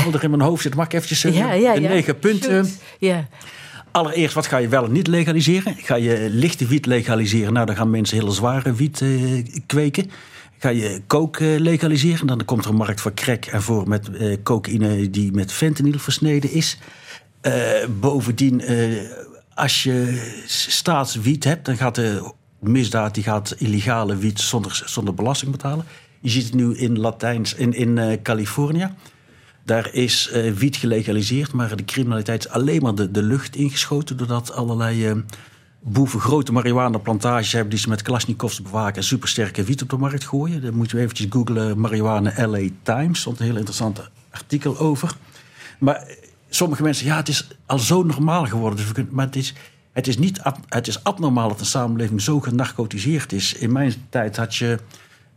helder in mijn hoofd zitten. Mag ik eventjes eh, ja, ja, de negen punten? Ja. Allereerst, wat ga je wel en niet legaliseren? Ga je lichte wiet legaliseren? Nou, dan gaan mensen hele zware wiet eh, kweken. Ga je coke eh, legaliseren? Dan komt er een markt voor crack en voor met eh, cocaïne die met fentanyl versneden is. Bovendien, als je staatswiet hebt, dan gaat de misdaad die gaat illegale wiet zonder, zonder belasting betalen. Je ziet het nu in Latijns, in, in Californië. Daar is eh, wiet gelegaliseerd, maar de criminaliteit is alleen maar de, de lucht ingeschoten. Doordat allerlei eh, boeven grote marihuana-plantages hebben die ze met Kalashnikovs bewaken en supersterke wiet op de markt gooien. Dan moet je eventjes googlen marihuana LA Times. Stond een heel interessant artikel over. Maar eh, sommige mensen, ja, het is al zo normaal geworden. Dus we kunnen, maar het is, het, is niet het is abnormaal dat een samenleving zo genarcotiseerd is. In mijn tijd had je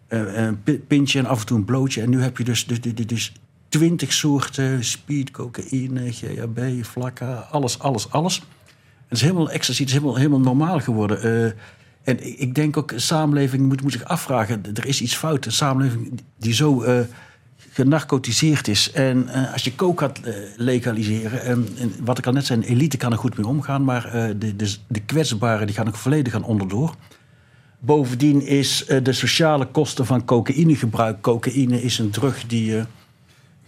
een pi- pintje en af en toe een blootje. En nu heb je dus, dus, dus, dus twintig soorten speed, cocaïne, GHB, flakka, alles, alles, alles. Het is helemaal ecstasy, het is helemaal, helemaal normaal geworden. Eh, en ik- denk ook, een samenleving moet, moet zich afvragen... er is iets fout, een samenleving die zo eh, genarcotiseerd is. En eh, als je coke gaat legaliseren... En, en wat ik al net zei, elite kan er goed mee omgaan... maar de, de, de kwetsbaren die gaan ook volledig gaan onderdoor. Bovendien is de sociale kosten van cocaïnegebruik... cocaïne is een drug die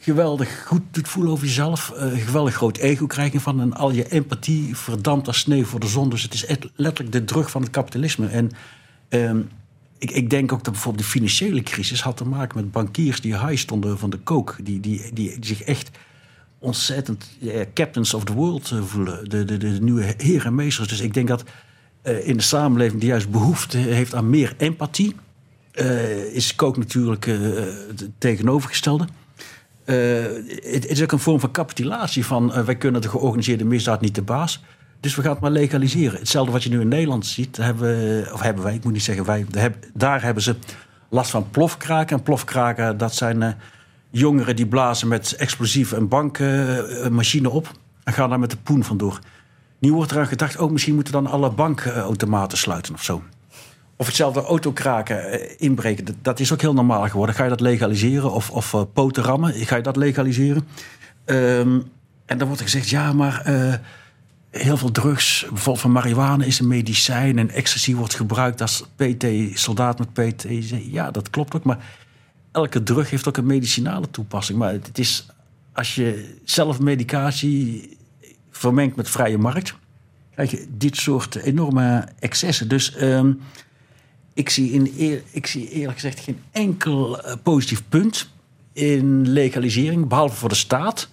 geweldig goed doet voelen over jezelf. een geweldig groot ego krijg je van. En al je empathie verdampt als sneeuw voor de zon. Dus het is letterlijk de drug van het kapitalisme. En ehm, ik, ik denk ook dat bijvoorbeeld de financiële crisis had te maken met bankiers die high stonden van de kook. Die, die, die, zich echt ontzettend captains of the world eh, voelen. De, de, de nieuwe heren en meesters. Dus ik denk dat eh, in de samenleving die juist behoefte heeft aan meer empathie. is kook natuurlijk het tegenovergestelde. Eh, het, is ook een vorm van capitulatie van eh, wij kunnen de georganiseerde misdaad niet de baas. Dus we gaan het maar legaliseren. Hetzelfde wat je nu in Nederland ziet, hebben, of hebben wij, ik moet niet zeggen wij, daar hebben, ze last van plofkraken. En plofkraken, dat zijn eh, jongeren die blazen met explosief een bankmachine op en gaan daar met de poen vandoor. Nu wordt eraan gedacht, oh, misschien moeten dan alle bankautomaten sluiten of zo. Of hetzelfde autokraken eh, inbreken, dat, is ook heel normaal geworden. Ga je dat legaliseren? Of, of eh, rammen, ga je dat legaliseren? Ehm, en dan wordt er gezegd, ja, maar eh, heel veel drugs, bijvoorbeeld van marihuana is een medicijn... en ecstasy wordt gebruikt als PT, soldaat met PT. Ja, dat klopt ook, maar elke drug heeft ook een medicinale toepassing. Maar het is, als je zelf medicatie vermengt met vrije markt... krijg je dit soort enorme excessen. Dus... ehm, ik zie, in ik zie eerlijk gezegd geen enkel eh, positief punt in legalisering, behalve voor de staat.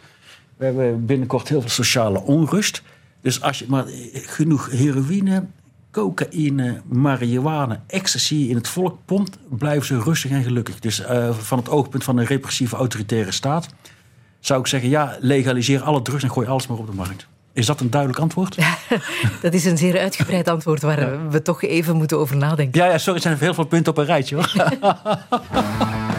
We hebben binnenkort heel veel sociale onrust. Dus als je maar eh, genoeg heroïne, cocaïne, marihuana, ecstasy in het volk pompt, blijven ze rustig en gelukkig. Dus eh, van het oogpunt van een repressieve autoritaire staat zou ik zeggen: ja, legaliseer alle drugs en gooi alles maar op de markt. Is dat een duidelijk antwoord? Dat is een zeer uitgebreid antwoord waar we toch even moeten over nadenken. Ja, ja sorry, het zijn heel veel punten op een rijtje hoor.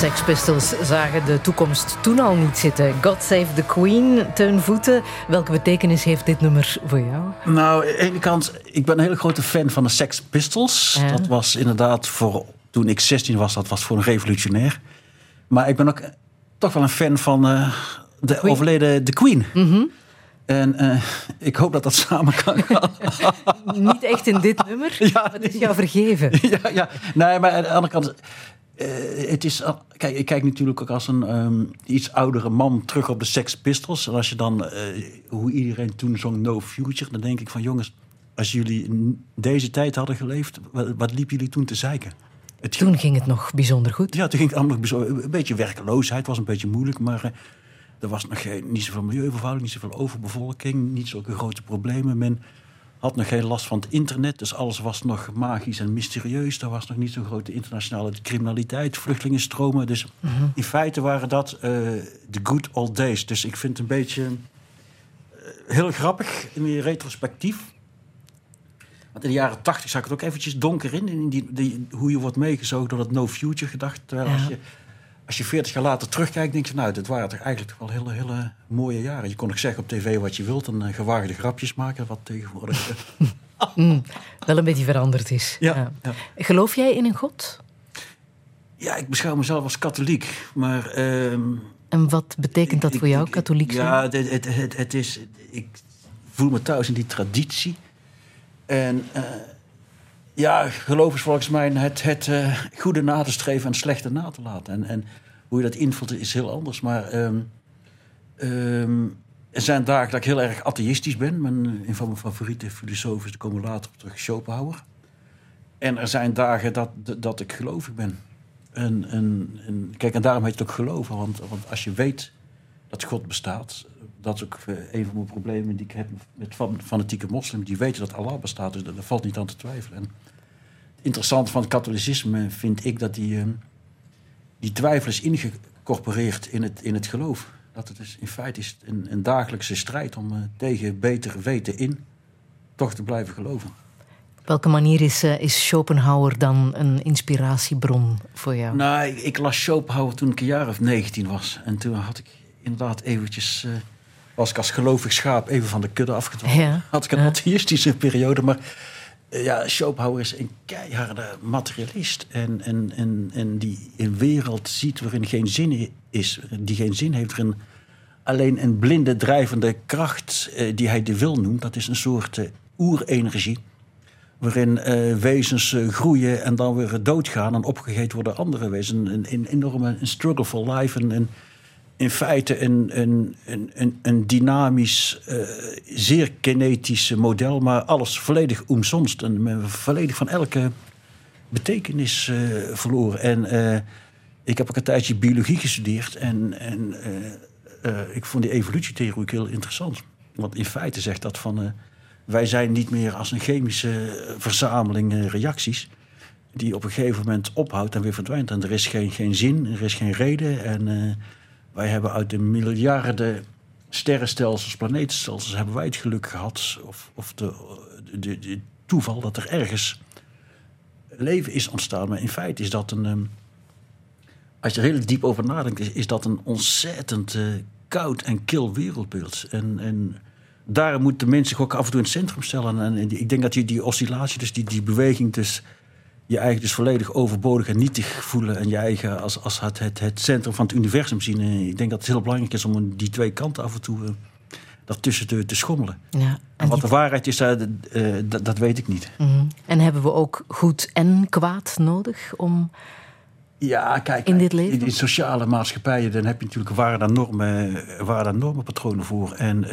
Sex Pistols zagen de toekomst toen al niet zitten. God Save the Queen, Teun Voeten. Welke betekenis heeft dit nummer voor jou? Nou, aan de ene kant, ik ben een hele grote fan van de Sex Pistols. Ja. Dat was inderdaad voor, toen ik 16 was, dat was voor een revolutionair. Maar ik ben ook toch wel een fan van eh, de Queen. overleden The Queen. En eh, ik hoop dat dat samen kan gaan. Niet echt in dit nummer, maar het is jou vergeven. ja, ja. Nee, maar aan de andere kant... eh, het is, al- kijk, ik kijk natuurlijk ook als een ehm, iets oudere man terug op de Sex Pistols. En als je dan, eh, hoe iedereen toen zong No Future... dan denk ik van jongens, als jullie deze tijd hadden geleefd... wat, wat liepen jullie toen te zeiken? Het Toen ging het nog bijzonder goed. ja, toen ging het allemaal nog bezo- een beetje werkeloosheid, was een beetje moeilijk, maar eh, er was nog geen, niet zoveel milieuvervuiling, niet zoveel overbevolking, niet zulke grote problemen. Men had nog geen last van het internet, dus alles was nog magisch en mysterieus. Er was nog niet zo'n grote internationale criminaliteit, vluchtelingenstromen. Dus in feite waren dat eh, de good old days. Dus ik vind het een beetje eh, heel grappig in retrospectief. Want in de jaren tachtig zag ik het ook eventjes donker in. in die, die, hoe je wordt meegezogen door dat no future gedacht. Terwijl Ja. als, je, als je 40 jaar later terugkijkt, denk je... nou, dit waren toch eigenlijk wel hele, hele mooie jaren. Je kon nog zeggen op tv wat je wilt... en eh, gewaagde grapjes maken, wat tegenwoordig... eh, Mm, wel een beetje veranderd is. Ja, ja. Geloof jij in een god? ja, ik beschouw mezelf als katholiek. Maar... ehm, En wat betekent dat ik- voor jou, ik- katholiek zijn? Ja, het, het, het, het is... Ik voel me thuis in die traditie. En... eh, ja, geloof is volgens mij het, het eh, goede na te streven en het slechte na te laten. En, en hoe je dat invult is heel anders. Maar ehm, ehm, er zijn dagen dat ik heel erg atheïstisch ben. Mijn, een van mijn favoriete filosofen, daar komen we later op terug, Schopenhauer. En er zijn dagen dat, dat ik gelovig ben. En, en, en, kijk, en daarom heet het ook geloven. Want, want als je weet dat God bestaat... dat is ook eh, een van mijn problemen die ik heb met fan- fanatieke moslims. Die weten dat Allah bestaat, dus daar valt niet aan te twijfelen. En het interessante van het katholicisme vind ik dat die, eh, die twijfel is ingecorporeerd in het, in het geloof. Dat het is, in feite is een, een dagelijkse strijd om eh, tegen beter weten in toch te blijven geloven. Op welke manier is, eh, is Schopenhauer dan een inspiratiebron voor jou? Nou, ik, ik las Schopenhauer toen ik een jaar of 19 was. En toen had ik inderdaad eventjes... was ik als gelovig schaap even van de kudde afgedwaald. Ja. Had ik een Ja. atheïstische periode. Maar eh, ja, Schopenhauer is een keiharde materialist. En, en, en, en die een wereld ziet waarin geen zin is. Die geen zin heeft. Waarin alleen een blinde drijvende kracht eh, die hij de wil noemt. Dat is een soort eh, oerenergie waarin eh, wezens eh, groeien en dan weer doodgaan en opgegeten worden andere wezens. Een, een enorme struggle for life. En in feite een, een, een, een, dynamisch, eh, zeer kinetisch model, maar alles volledig omsonst en volledig van elke betekenis eh, verloren. En eh, ik heb ook een tijdje biologie gestudeerd en, en ik vond die evolutietheorie heel interessant. Want in feite zegt dat van wij zijn niet meer als een chemische verzameling reacties die op een gegeven moment ophoudt en weer verdwijnt. En er is geen, geen zin, er is geen reden. En wij hebben uit de miljarden sterrenstelsels, planeetstelsels, hebben wij het geluk gehad, of, of de, de, de toeval dat er ergens leven is ontstaan. Maar in feite is dat een. ehm, als je er heel diep over nadenkt, is, dat een ontzettend eh, koud en kil wereldbeeld. En, en daar moet de mens zich ook af en toe in het centrum stellen. En, ik denk dat die, die oscillatie, dus die, die beweging, dus je eigen dus volledig overbodig en nietig voelen. En je eigen als, als het, het, het centrum van het universum zien. Eh, Ik denk dat het heel belangrijk is om die twee kanten af en toe eh, daartussen te, te schommelen. Ja, En en, wat de waarheid is, eh, dat, weet ik niet. Mhm. en hebben we ook goed en kwaad nodig om... Ja, kijk, In dit leven? in sociale maatschappijen, dan heb je natuurlijk waarden en normen, en normenpatronen voor. En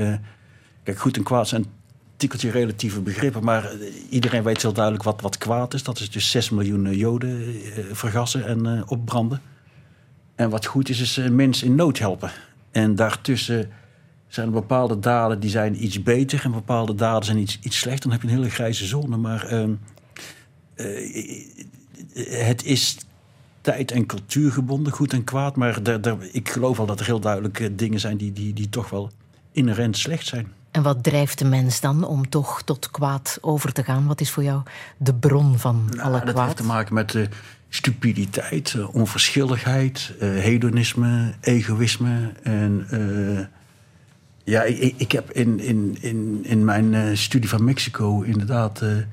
kijk, goed en kwaad zijn tikkeltje relatieve begrippen, maar eh, iedereen weet heel duidelijk wat, wat kwaad is. Dat is dus 6 miljoen eh, joden eh, vergassen en opbranden. En wat goed is, is mensen in nood helpen. En daartussen zijn er bepaalde daden die zijn iets beter en bepaalde daden zijn iets, iets slechter. Dan heb je een hele grijze zone. Maar ehm, eh, het is tijd- en cultuurgebonden, goed en kwaad. Maar ik geloof al dat er heel duidelijk dingen zijn die, die, die toch wel inherent slecht zijn. En wat drijft de mens dan om toch tot kwaad over te gaan? Wat is voor jou de bron van alle Nou, dat kwaad? heeft te maken met eh, stupiditeit, eh, onverschilligheid, eh, hedonisme, egoïsme. En ja, ik, ik heb in, in, in, in mijn studie van Mexico inderdaad een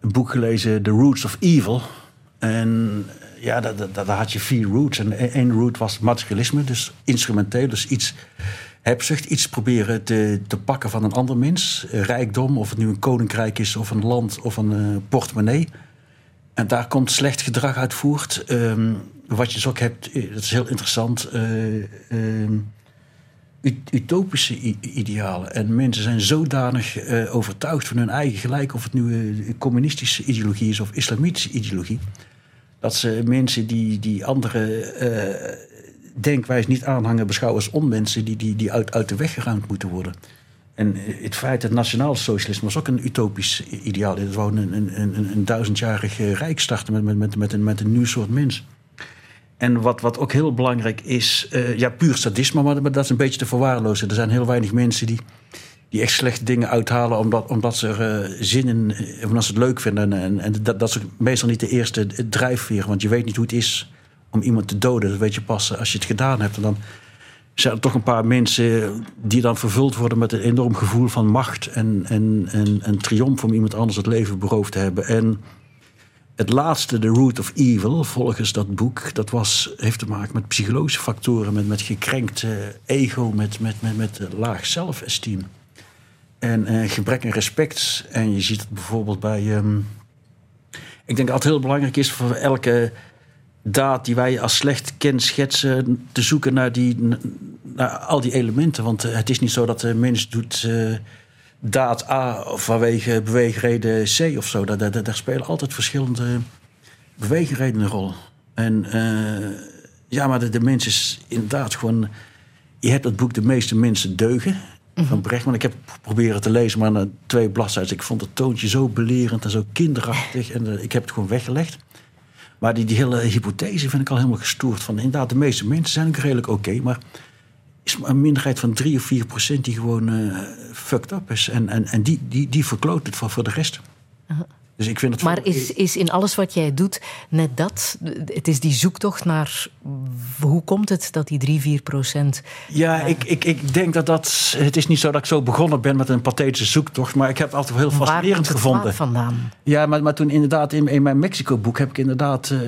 boek gelezen, The Roots of Evil. En ja, daar, had je vier roots. En één root was materialisme, dus instrumenteel. Dus iets hebzucht, iets proberen te, te pakken van een ander mens. Eh, Rijkdom, of het nu een koninkrijk is, of een land, of een eh, portemonnee. En daar komt slecht gedrag uit voort. Ehm, wat je dus ook hebt, eh, dat is heel interessant... eh, ehm, ut- utopische idealen. En mensen zijn zodanig eh, overtuigd van hun eigen gelijk... of het nu communistische ideologie is of islamitische ideologie... dat ze mensen die, die andere eh, denkwijze niet aanhangen... beschouwen als onmensen die, die, die uit, uit de weg geruimd moeten worden. En eh, het feit dat nationaal socialisme was ook een utopisch ideaal. Het wou een, een, een, een duizendjarig eh, rijk starten met, met, met, met, een, met een nieuw soort mens. En wat, wat ook heel belangrijk is, eh, ja, puur sadisme, maar, dat is een beetje te verwaarlozen. Er zijn heel weinig mensen die, die echt slechte dingen uithalen omdat, omdat ze er zin in, omdat ze het leuk vinden. En, en, dat, dat is meestal niet de eerste drijfveer, want je weet niet hoe het is om iemand te doden. Dat weet je pas als je het gedaan hebt. En dan zijn er toch een paar mensen die dan vervuld worden met een enorm gevoel van macht en, en, en, en triomf om iemand anders het leven beroofd te hebben. En het laatste, The Root of Evil, volgens dat boek, dat was, heeft te maken met psychologische factoren, met, met gekrenkt eh, ego, met, met, met, met eh, laag zelfesteem. En eh, gebrek aan respect. En je ziet het bijvoorbeeld bij. ehm, ik denk dat het heel belangrijk is voor elke daad die wij als slecht kenschetsen, te zoeken naar, die, naar al die elementen. Want eh, het is niet zo dat de mens doet eh, daad A vanwege beweegreden C of zo. Daar, daar, daar spelen altijd verschillende beweegredenen een rol. En eh, ja, maar de, de mens is inderdaad gewoon. Je hebt het boek De meeste mensen deugen van Brechtman. Ik heb proberen te lezen, maar na twee bladzijden. Ik vond het toontje zo belerend en zo kinderachtig. En ik heb het gewoon weggelegd. Maar die, die hele hypothese vind ik al helemaal gestoord. Van inderdaad, de meeste mensen zijn ook redelijk oké. maar is een minderheid van 3 of 4 procent die gewoon eh, fucked up is. En, en, en die, die, die verkloot het voor, voor de rest. Dus ik vind het Maar is, is in alles wat jij doet net dat? Het is die zoektocht naar hoe komt het dat die 3, 4 procent. Ja, ik, ik, ik denk dat dat. Het is niet zo dat ik zo begonnen ben met een pathetische zoektocht. Maar ik heb het altijd wel heel Waar fascinerend het gevonden. vandaan? Ja, maar, maar toen inderdaad in, in mijn Mexico-boek heb ik inderdaad eh,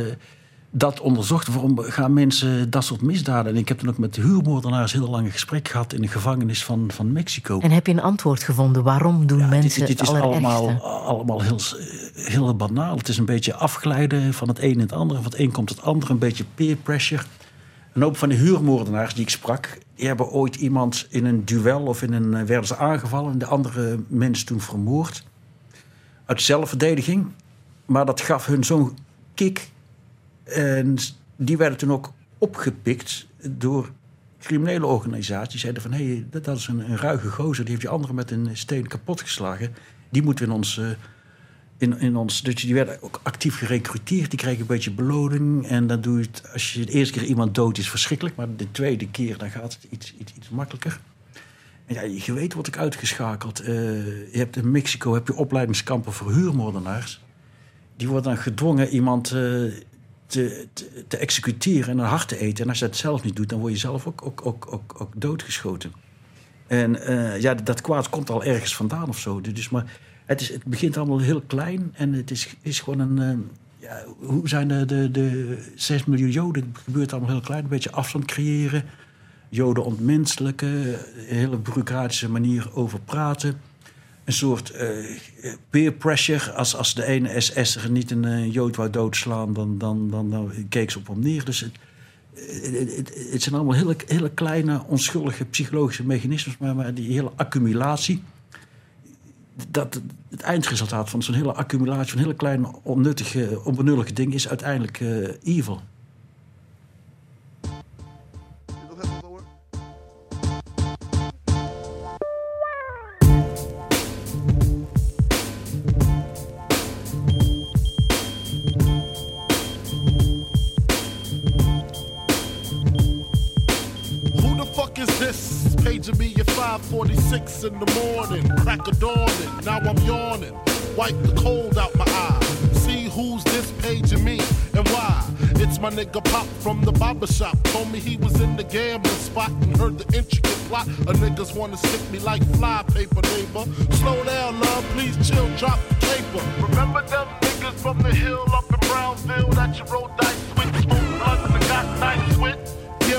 dat onderzocht. Waarom gaan mensen dat soort misdaden? En ik heb toen ook met huurmoordenaars heel lang een gesprek gehad in de gevangenis van, van Mexico. En heb je een antwoord gevonden? Waarom doen Ja, dit, mensen dit is allemaal, allemaal heel, heel banaal. Het is een beetje afglijden van het een in het andere. Van het een komt het andere. Een beetje peer pressure. Een hoop van de huurmoordenaars die ik sprak... die hebben ooit iemand in een duel of in een... eh, werden ze aangevallen en de andere mens toen vermoord. Uit zelfverdediging. Maar dat gaf hun zo'n kick. En die werden toen ook opgepikt door criminele organisaties. Zeiden van, hé, hey, dat, is een, een ruige gozer. Die heeft die andere met een steen kapotgeslagen. Die moeten we in ons... eh, in, in ons, dus die werden ook actief gerecruiteerd. Die kregen een beetje beloning. En dan doe je het, als je de eerste keer iemand dood is, verschrikkelijk. Maar de tweede keer, dan gaat het iets, iets, iets makkelijker. En ja, je weet wordt ik uitgeschakeld. Eh, je hebt in Mexico heb je opleidingskampen voor huurmoordenaars. Die worden dan gedwongen iemand eh, te, te, te executeren en een hart te eten. En als je dat zelf niet doet, dan word je zelf ook, ook, ook, ook, ook doodgeschoten. En eh, ja, dat kwaad komt al ergens vandaan of zo. Dus, maar het, is, het begint allemaal heel klein en het is, is gewoon een. eh, ja, hoe zijn de, de, de 6 miljoen Joden? Het gebeurt allemaal heel klein. Een beetje afstand creëren. Joden ontmenselijken. Een hele bureaucratische manier over praten. Een soort eh, peer pressure. Als, als de ene SS'er niet een eh, Jood wou doodslaan, dan, dan, dan, dan keek ze op hem neer. Dus het, het, het, zijn allemaal hele, hele kleine, onschuldige psychologische mechanismes, maar, maar die hele accumulatie. Dat, het eindresultaat van zo'n hele accumulatie van hele kleine, onnuttige, onbenullige dingen is uiteindelijk eh, evil. 546 in the morning. Crack of dawning, now I'm yawning. Wipe the cold out my eye. See who's this paging me and why. It's my nigga Pop from the barber shop. Told me he was in the gambling spot and heard the intricate plot. A niggas wanna stick me like fly paper, neighbor. Slow down, love, please chill, drop the paper. Remember them niggas from the hill up in Brownsville that you rolled dice with, smoke blunts and got nice with?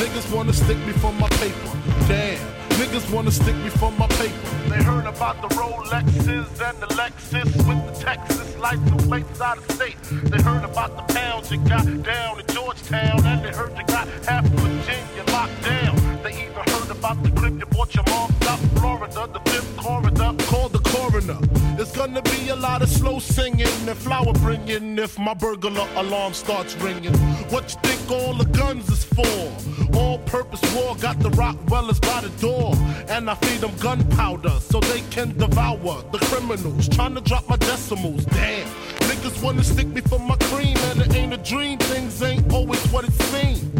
Niggas wanna stick me for my paper. Damn. Niggas wanna stick me for my paper. They heard about the Rolexes and the Lexus with the Texas license plates out of state. They heard about the pounds you got down in Georgetown, and they heard you got half Virginia locked down. They even heard about the crib you bought your mom out Florida, the There's gonna be a lot of slow singing and flower bringing if my burglar alarm starts ringing. What you think all the guns is for? All purpose war got the Rockwellers by the door. And I feed them gunpowder so they can devour the criminals. Trying to drop my decimals. Damn. Niggas wanna stick me for my cream, and it ain't a dream. Things ain't always what it seems.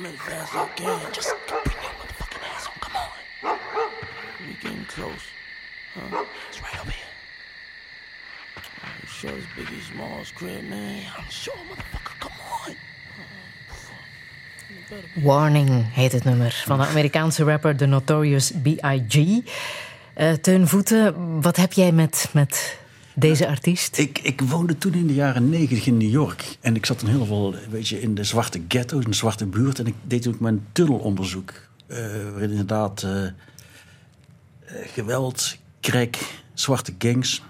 Come in fast as I can. Just bring your motherfucking ass on. Come on. We getting close. Huh? It's right over here. You sure it's Biggie Smalls crib, man? I'm sure, motherfucker. Come on. Warning heet het nummer van de Amerikaanse rapper The Notorious B.I.G. Eh Teun Voeten, wat heb jij met, met deze artiest? Ik, ik woonde toen in de jaren negentig in New York. En ik zat toen heel veel weet je, in de zwarte ghetto, in de zwarte buurt. En ik deed toen ook mijn tunnelonderzoek. eh waarin inderdaad eh, eh, geweld, crack, zwarte gangs.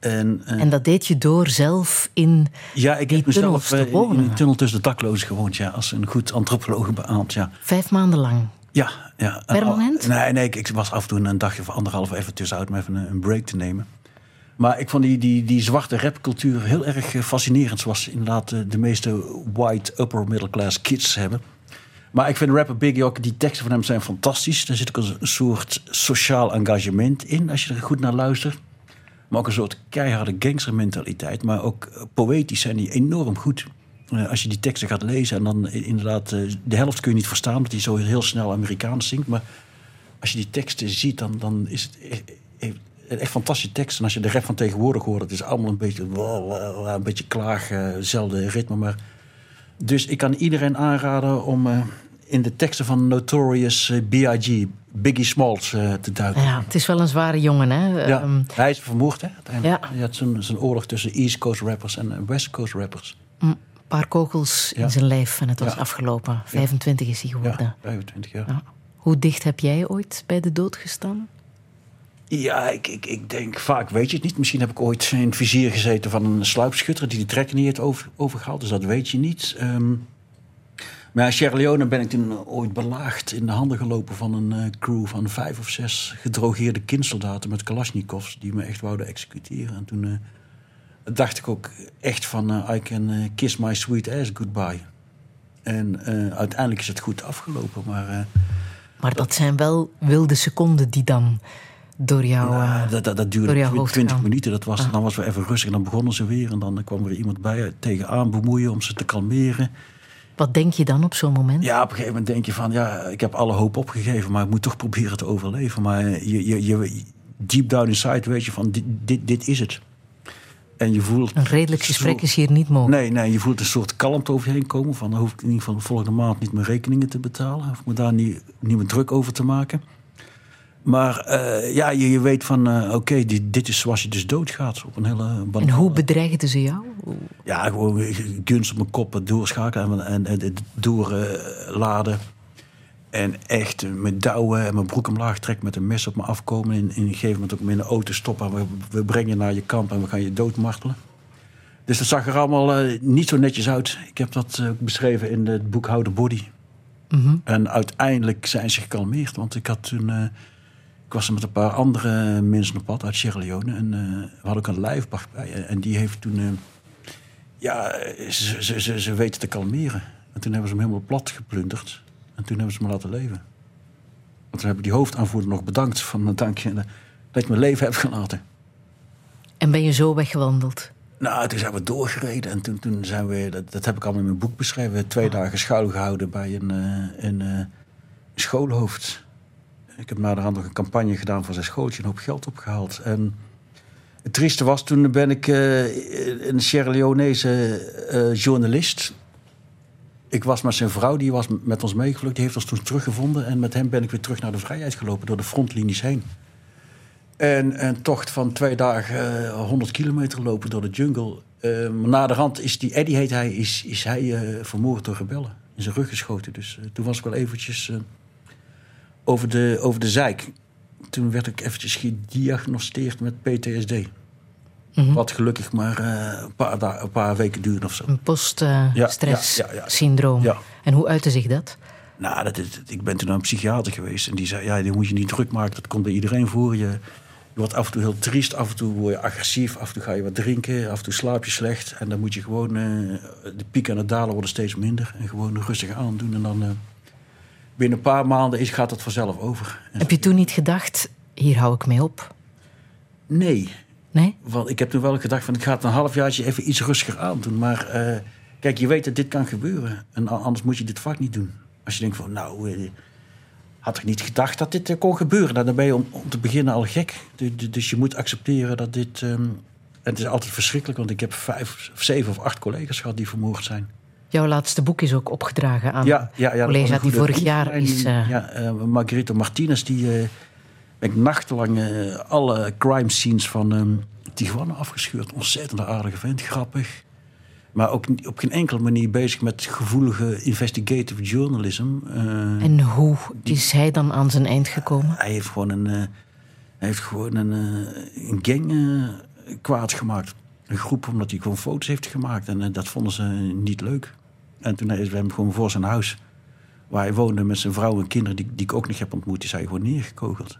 En, En dat deed je door zelf in ja, ik die heb mezelf tunnels te in een tunnel tussen de daklozen gewoond. Ja, als een goed antropoloog beaamd. Ja. Vijf maanden lang. Ja, ja. En Permanent? nee, nee ik, ik was af en toe een dagje of anderhalf even tussenuit om even een, een break te nemen. Maar ik vond die, die, die zwarte rapcultuur heel erg eh, fascinerend. Zoals inderdaad eh, de meeste white upper middle class kids hebben. Maar ik vind rapper Biggie ook, die teksten van hem zijn fantastisch. Daar zit ook een, soort sociaal engagement in, als je er goed naar luistert. Maar ook een soort keiharde gangstermentaliteit. Maar ook eh, poëtisch zijn die enorm goed. Als je die teksten gaat lezen en dan inderdaad... de helft kun je niet verstaan, omdat hij zo heel snel Amerikaans zingt. Maar als je die teksten ziet, dan, dan is het echt, fantastische teksten. En als je de rap van tegenwoordig hoort, het is allemaal een beetje... Een beetje klaag, eh, hetzelfde ritme. Maar dus ik kan iedereen aanraden om eh, in de teksten van Notorious eh, B.I.G., Biggie Smalls, te duiken. Ja, het is wel een zware jongen, hè? Ja, Ehm, hij is vermoord, hè? Ja. Hij had zijn, zijn oorlog tussen East Coast rappers en West Coast rappers. een paar kogels Ja. in zijn lijf en het was Ja. afgelopen. 25 is hij geworden. Ja, 25 jaar. Ja. Hoe dicht heb jij ooit bij de dood gestaan? Ja, ik, ik, ik denk vaak, weet je het niet. Misschien heb ik ooit in het vizier gezeten van een sluipschutter die de trekker niet heeft over, overgehaald. Dus dat weet je niet. Ehm, maar ja, Sierra Leone ben ik toen ooit belaagd in de handen gelopen van een eh, crew van vijf of zes gedrogeerde kindsoldaten met Kalashnikovs die me echt wouden executeren. En toen eh, dacht ik ook echt van eh, I can kiss my sweet ass goodbye. En uiteindelijk is het goed afgelopen, maar... Maar dat zijn wel wilde seconden die dan door jou... Nou, eh, dat, dat, duurde jouw tw- hoofd 20 gaan. minuten. Dat was, Ah. Dan was we even rustig en dan begonnen ze weer. En dan kwam er iemand bij tegenaan bemoeien om ze te kalmeren. Wat denk je dan op zo'n moment? Ja, op een gegeven moment denk je van, ja, ik heb alle hoop opgegeven, maar ik moet toch proberen te overleven. Maar je, je, je deep down inside weet je van, dit, dit, dit is het. En je voelt... Een redelijk gesprek is hier niet mogelijk. Nee, nee, je voelt een soort kalmte over je heen komen. Van, dan hoef ik in ieder geval de volgende maand niet mijn rekeningen te betalen. Of me daar niet, niet meer druk over te maken. Maar eh, ja, je, je weet van, eh, oké, dit, dit is zoals je dus doodgaat. Op een hele En hoe bedreigden ze jou? Ja, gewoon gunst op mijn kop het doorschakelen en, en, en doorladen. en echt eh, met douwen en mijn broek omlaag trekken met een mes op me afkomen. En in een gegeven moment ook met een auto stoppen. We, we brengen je naar je kamp en we gaan je doodmartelen. Dus dat zag er allemaal eh, niet zo netjes uit. Ik heb dat eh, beschreven in het boek How the Body. Mhm. En uiteindelijk zijn ze gekalmeerd. Want ik had toen... eh, ik was er met een paar andere mensen op pad uit Sierra Leone. En eh, we hadden ook een lijfwacht bij. En die heeft toen... eh, ja, ze, ze, ze, ze weten te kalmeren. En toen hebben ze hem helemaal plat geplunderd. En toen hebben ze me laten leven. Want toen heb ik die hoofdaanvoerder nog bedankt. Van dank je dat je mijn leven hebt gelaten. En ben je zo weggewandeld? Nou, toen zijn we doorgereden. En toen, toen zijn we, dat, dat heb ik allemaal in mijn boek beschreven... we hebben twee dagen schuilgehouden bij een, eh, een eh, schoolhoofd. Ik heb naderhand nog een campagne gedaan voor zijn schooltje... een hoop geld opgehaald. En het trieste was, toen ben ik eh, een Sierra Leonese eh, journalist... Ik was met zijn vrouw, die was met ons meegevlucht. Die heeft ons toen teruggevonden. En met hem ben ik weer terug naar de vrijheid gelopen... door de frontlinies heen. En een tocht van twee dagen, eh, 100 kilometer lopen door de jungle. Eh, maar na de rand is die, Eddie heet hij, is, is hij vermoord door rebellen. In zijn rug geschoten. Dus toen was ik wel eventjes over, de, over de zeik. Toen werd ik eventjes gediagnosteerd met PTSD. Mhm. Wat gelukkig maar eh, een, paar een paar weken duurde of zo. Een post-stress-syndroom. Ja, ja, ja, ja. En hoe uitte zich dat? Nou, dat is, ik ben toen naar een psychiater geweest. En die zei, ja, die moet je niet druk maken. Dat komt bij iedereen voor. Je, je wordt af en toe heel triest. Af en toe word je agressief. Af en toe ga je wat drinken. Af en toe slaap je slecht. En dan moet je gewoon... eh, de pieken en de dalen worden steeds minder. En gewoon rustig aandoen. En dan... binnen een paar maanden is, gaat het vanzelf over. Heb je toen niet gedacht, hier hou ik mee op? Nee. Nee? Want ik heb toen wel gedacht van ik ga het een halfjaartje even iets rustiger aandoen. Maar eh, kijk, je weet dat dit kan gebeuren. En anders moet je dit vak niet doen. Als je denkt van nou, eh, had ik niet gedacht dat dit eh, kon gebeuren. Nou, dan ben je om, om te beginnen al gek. Du- du- Dus je moet accepteren dat dit... ehm, het is altijd verschrikkelijk, want ik heb vijf, zeven of acht collega's gehad die vermoord zijn. Jouw laatste boek is ook opgedragen aan Ja, ja, ja, collega die vorig jaar is... die- eh, Ja, eh, Margarita Martinez, die eh, ben ik nachtenlang eh, alle crime scenes van ehm, Tijuana afgescheurd. Ontzettend aardige vent, grappig. Maar ook op geen enkele manier bezig met gevoelige investigative journalism. Eh, En hoe is hij dan aan zijn eind gekomen? hij heeft gewoon een, eh, hij heeft gewoon een, eh, een gang eh, kwaad gemaakt. Een groep, omdat hij gewoon foto's heeft gemaakt. En eh, dat vonden ze niet leuk. En toen is we hem gewoon voor zijn huis, waar hij woonde met zijn vrouw en kinderen, die, die ik ook nog heb ontmoet, is hij gewoon neergekogeld.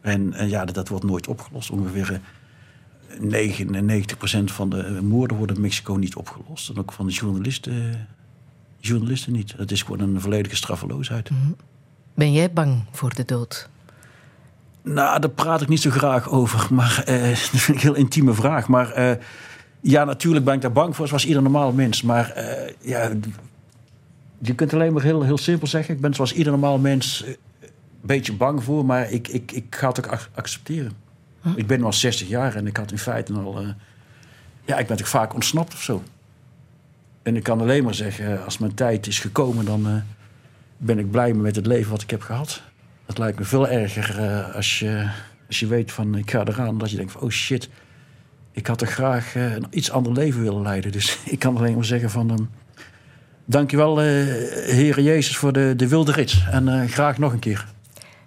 En, en ja, dat, dat wordt nooit opgelost. Ongeveer eh, 99% van de eh, moorden worden in Mexico niet opgelost. En ook van de journalisten, journalisten niet. Het is gewoon een volledige straffeloosheid. Ben jij bang voor de dood? Nou, daar praat ik niet zo graag over. Maar eh, dat vind ik een heel intieme vraag. Maar eh, ja, natuurlijk ben ik daar bang voor, zoals ieder normaal mens. Maar eh, ja, je kunt alleen maar heel, heel simpel zeggen: ik ben zoals ieder normaal mens eh, een beetje bang voor, maar ik, ik, ik ga het ook ac- accepteren. Ik ben nu al 60 jaar en ik had in feite al. eh, ja, ik ben toch vaak ontsnapt of zo. En ik kan alleen maar zeggen: als mijn tijd is gekomen, dan ben ik blij met het leven wat ik heb gehad. Het lijkt me veel erger als, je, als je weet van ik ga eraan. Dat je denkt van oh shit, ik had toch graag eh, een iets ander leven willen leiden. Dus ik kan alleen maar zeggen van um, dankjewel eh Heer Jezus voor de, de wilde rit. En eh, graag nog een keer.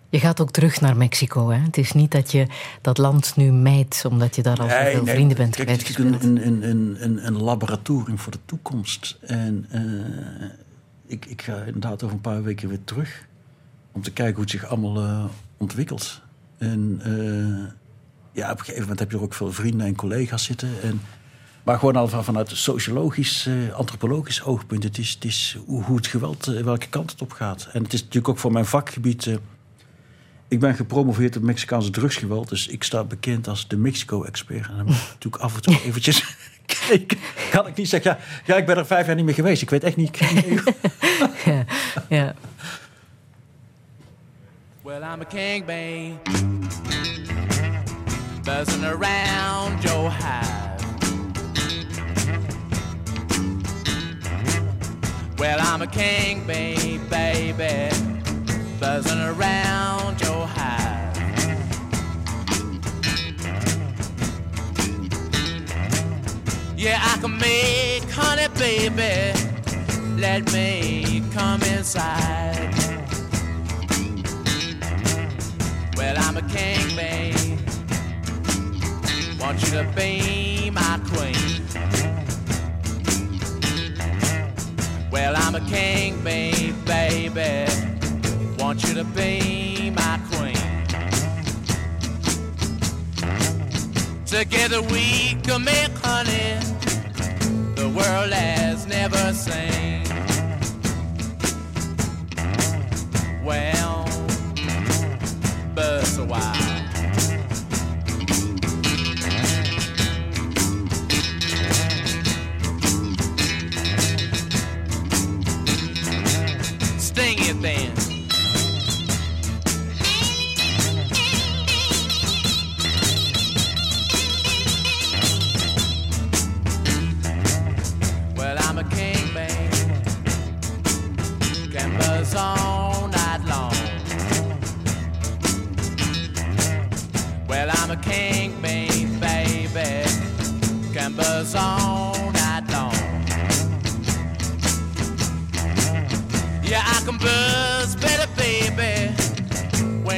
Je gaat ook terug naar Mexico. Hè? Het is niet dat je dat land nu mijt omdat je daar al Nee, zoveel nee, vrienden bent kijk, Het is een, een, een, een, een laboratorium voor de toekomst. En ik, ik ga inderdaad over een paar weken weer terug. Om te kijken hoe het zich allemaal ontwikkelt. En ja, op een gegeven moment heb je er ook veel vrienden en collega's zitten. En, maar gewoon al van, vanuit een sociologisch, eh, antropologisch oogpunt. Het is, het is hoe, hoe het geweld, eh, welke kant het op gaat. En het is natuurlijk ook voor mijn vakgebied... eh, ik ben gepromoveerd op Mexicaanse drugsgeweld. Dus ik sta bekend als de Mexico-expert. En dan moet ik natuurlijk af en toe eventjes ik, kan ik niet zeggen, ja, ja, ik ben er vijf jaar niet meer geweest. Ik weet echt niet. ik- ja, ja. Well, I'm a king, babe. Buzzing around your hive. Well, I'm a king, babe, baby. Buzzing around your hive. Yeah, I can make honey, baby. Let me come inside. Well, I'm a king, babe. Want you to be my queen. Well, I'm a king, babe, baby. Want you to be my queen. Together we can make honey the world has never seen. Well, buzz a while. It. Well, I'm a king, babe. All night long. Well, I'm a king, baby. All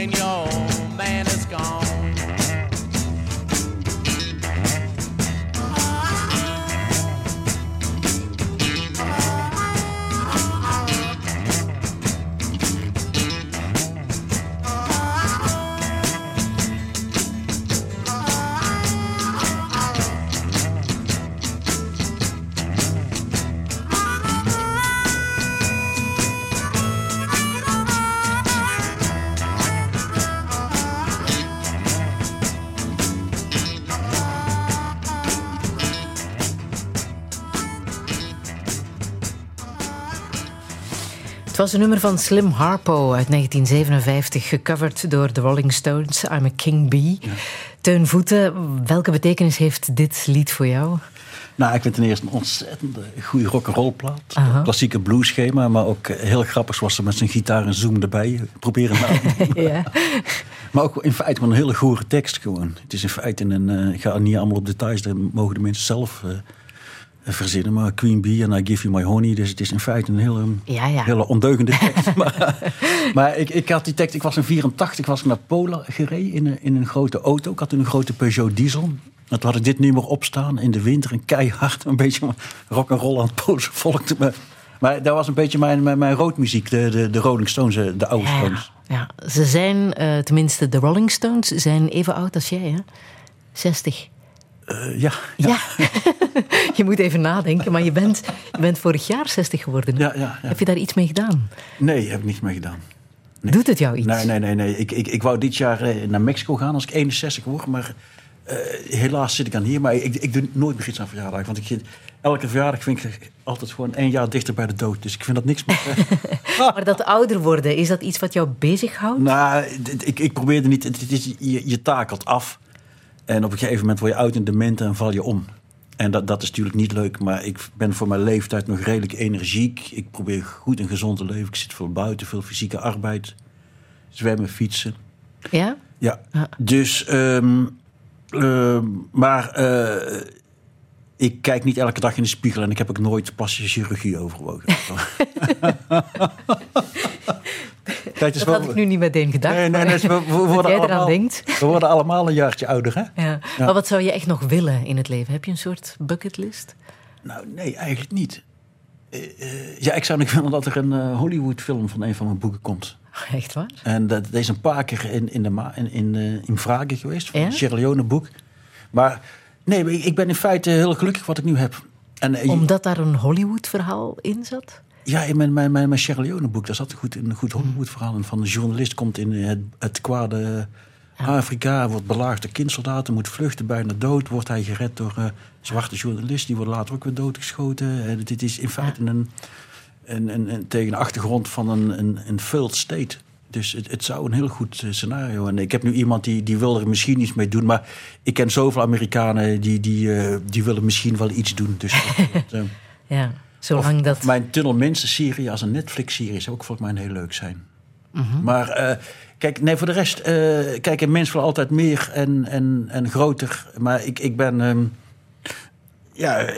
Señor. Was een nummer van Slim Harpo uit 1957, gecoverd door de Rolling Stones, I'm a King Bee. Teun Voeten, welke betekenis heeft dit lied voor jou? Nou, ik vind ten eerste een ontzettend goede rock'n'roll plaat. Klassieke blueschema, maar ook eh, heel grappig zoals ze met zijn gitaar en zoom erbij proberen na ja. Maar ook in feite gewoon een hele goede tekst gewoon. Het is in feite een, eh, ik ga niet allemaal op details, dat mogen de mensen zelf eh, verzinnen. Maar Queen Bee en I Give You My Honey, dus het is in feite een hele, Ja, ja. hele ondeugende tekst. maar maar ik, ik had die tekst, ik was in 84, was ik naar Polen gereden in een, in een grote auto. Ik had een grote Peugeot diesel. En toen had ik dit nummer opstaan in de winter en keihard een beetje rock and roll aan het Poolse volk. Maar, maar dat was een beetje mijn, mijn, mijn roodmuziek, de, de, de Rolling Stones, eh, de oude Ja, Stones. ja. Ze zijn, eh, tenminste de Rolling Stones, zijn even oud als jij, hè? 60. Eh, ja, Ja. je moet even nadenken, maar je bent, je bent vorig jaar 60 geworden. Ja, ja, ja. Heb je daar iets mee gedaan? Nee, heb ik niks mee gedaan. Doet het jou iets? Nee, nee, nee. nee. Ik, ik, ik wou dit jaar eh, naar Mexico gaan als ik 61 word. Maar eh, helaas zit ik aan hier. Maar ik, ik doe nooit meer iets aan verjaardag. Want ik, vind- elke verjaardag vind ik altijd gewoon één jaar dichter bij de dood. Dus ik vind dat niks meer. Maar dat ouder worden, is dat iets wat jou bezighoudt? nou, ik, ik probeerde niet. Het, het is, je, je takelt af. En op een gegeven moment word je oud en dement en val je om. En dat, dat is natuurlijk niet leuk. Maar ik ben voor mijn leeftijd nog redelijk energiek. Ik probeer goed en gezond te leven. Ik zit veel buiten, veel fysieke arbeid. Zwemmen, fietsen. Ja? Ja, dus, ehm, ehm, maar eh, ik kijk niet elke dag in de spiegel en ik heb ook nooit plastische chirurgie overwogen. Dat had ik nu niet meteen gedacht. Nee, nee, nee, we, worden allemaal, we worden allemaal een jaartje ouder, hè? Ja. Maar wat zou je echt nog willen in het leven? Heb je een soort bucketlist? Nou, nee, eigenlijk niet. Eh, eh, ja, ik zou nog willen dat er een eh, Hollywood-film van een van mijn boeken komt. Echt waar? En dat, dat is een paar keer in, in, de ma- in, in, in vragen geweest, van Ja? het Sierra Leone boek. Maar nee, ik ben in feite heel gelukkig wat ik nu heb. En, Omdat daar een Hollywood-verhaal in zat? Ja, in mijn, mijn, mijn, mijn Sierra Leone boek, daar zat een goed, een goed Hollywood verhaal in. Van een journalist komt in het, het kwade Afrika, wordt belaagd door kindsoldaten, moet vluchten, bijna dood. Wordt hij gered door eh, zwarte journalisten, die worden later ook weer doodgeschoten. En dit is in feite een, een, een, een- tegen de achtergrond van een, een, een failed state. Dus het, het zou een heel goed eh, scenario. En ik heb nu iemand die, die wil er misschien iets mee doen. Maar ik ken zoveel Amerikanen die, die, eh, die willen misschien wel iets doen. Dus dat, eh, Ja, zolang of, dat... mijn Tunnel Mensen-serie als een Netflix-serie zou ook volgens mij heel leuk zijn. Mhm. Maar eh, kijk, nee, voor de rest, eh, kijk, een mens wil altijd meer en, en, en groter. Maar ik, ik ben ehm, ja,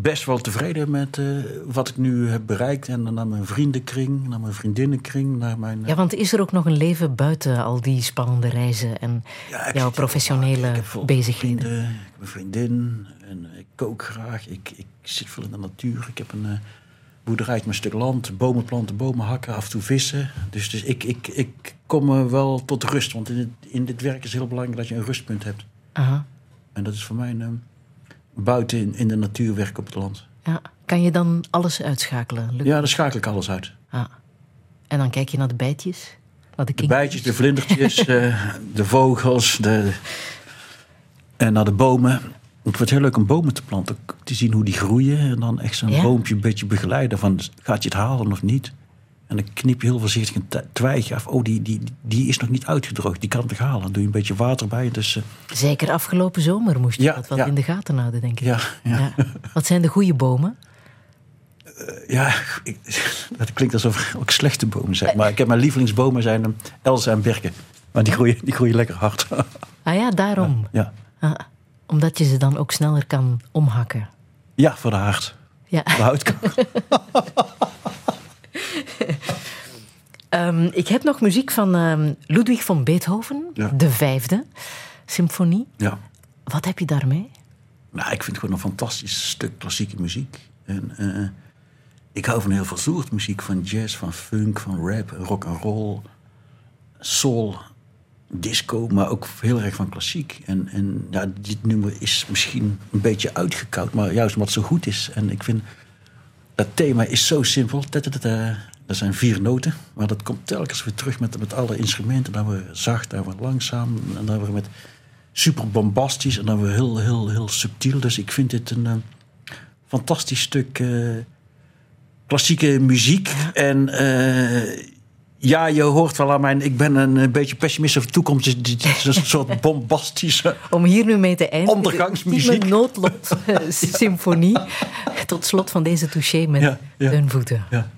best wel tevreden met eh, wat ik nu heb bereikt. En naar mijn vriendenkring, naar mijn vriendinnenkring, naar mijn... Ja, want is er ook nog een leven buiten al die spannende reizen en jouw professionele bezigheden? vrienden, ik heb een vriendin en ik kook graag. Ik, ik zit veel in de natuur. Ik heb een eh boerderij met een stuk land, bomen planten, bomen hakken, af en toe vissen. Dus, dus ik, ik, ik kom wel tot rust. Want in, het, in dit werk is het heel belangrijk dat je een rustpunt hebt. Aha, En dat is voor mij een, buiten in, in de natuur werken op het land. ja. Kan je dan alles uitschakelen? Lukt Ja, dan schakel ik alles uit. Ah. En dan kijk je naar de bijtjes? Naar de, De bijtjes, de vlindertjes, eh, de vogels, de... en naar de bomen. Ik vind het heel leuk om bomen te planten. Te zien hoe die groeien. En dan echt zo'n Ja? boompje een beetje begeleiden. Van, gaat je het halen of niet? En dan knip je heel voorzichtig een twijgje af. Oh, die, die, die is nog niet uitgedroogd. Die kan het halen. Dan doe je een beetje water bij. Dus, eh, Zeker afgelopen zomer moest je Ja, dat wat ja. in de gaten houden, denk ik. ja, ja. Wat zijn de goede bomen? ja ik, het klinkt alsof ik ook slechte bomen zijn. Maar ik heb mijn lievelingsbomen zijn elzen en berken. Maar die groeien, die groeien lekker hard. Ah ja, daarom. ja. Ah, omdat je ze dan ook sneller kan omhakken. ja, voor de hart. Ja. De. Ehm, ik heb nog muziek van ehm, Ludwig van Beethoven, Ja. de vijfde symfonie. Ja. Wat heb je daarmee? Nou, ik vind het gewoon een fantastisch stuk klassieke muziek. En, eh, ik hou van heel veel soort muziek. Van jazz, van funk, van rap, rock and roll, soul, disco. Maar ook heel erg van klassiek. En, en ja, dit nummer is misschien een beetje uitgekoud. Maar juist omdat het zo goed is. En ik vind, dat thema is zo simpel. Dat zijn vier noten. Maar dat komt telkens weer terug met, met alle instrumenten. Dan weer zacht, dan weer langzaam. En dan weer met super bombastisch en dan weer heel, heel, heel subtiel. Dus ik vind dit een eh, fantastisch stuk eh, klassieke muziek. En eh, ja, je hoort wel aan mijn... Ik ben een, een beetje pessimist over de toekomst. Dus dit is een soort bombastische... Om hier nu mee te eindigen. Ondergangsmuziek. Eh, symfonie. Tot slot van deze touché met Ja, Voeten. Ja.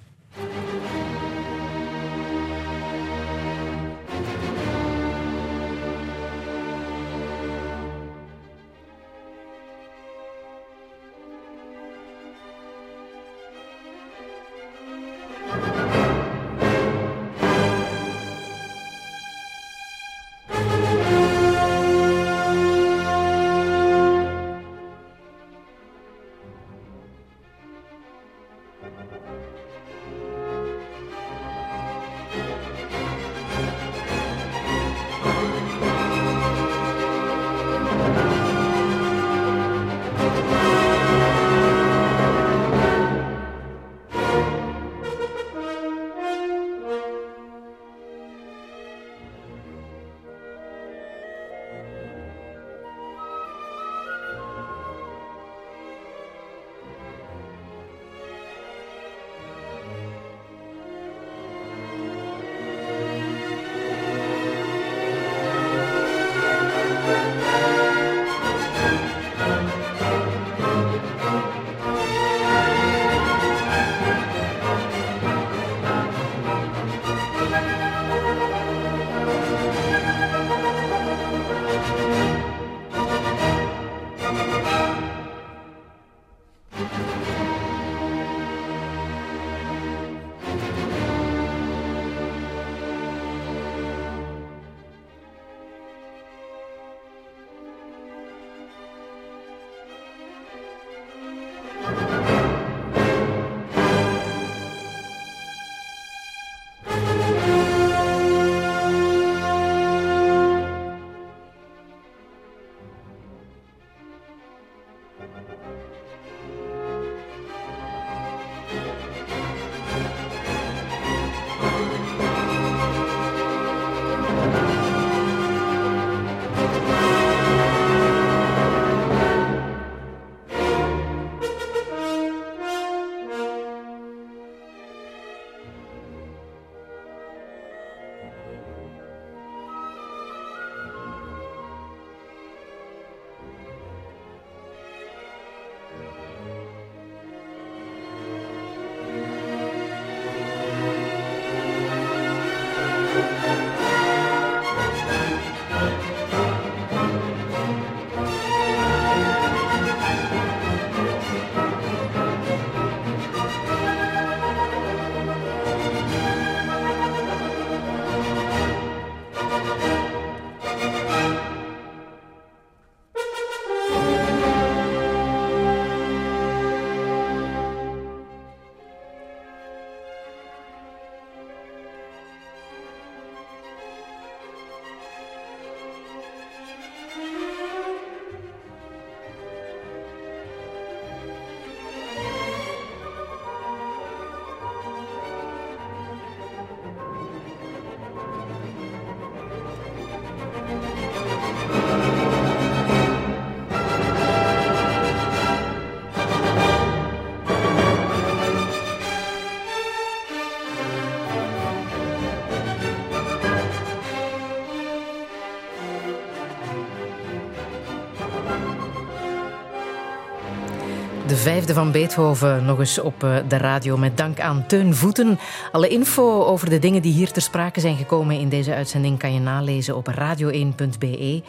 Vijfde van Beethoven nog eens op eh, de radio met dank aan Teun Voeten. Alle info over de dingen die hier ter sprake zijn gekomen in deze uitzending kan je nalezen op radio1.be.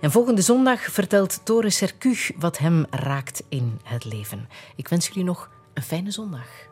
En volgende zondag vertelt Tore Sercu wat hem raakt in het leven. Ik wens jullie nog een fijne zondag.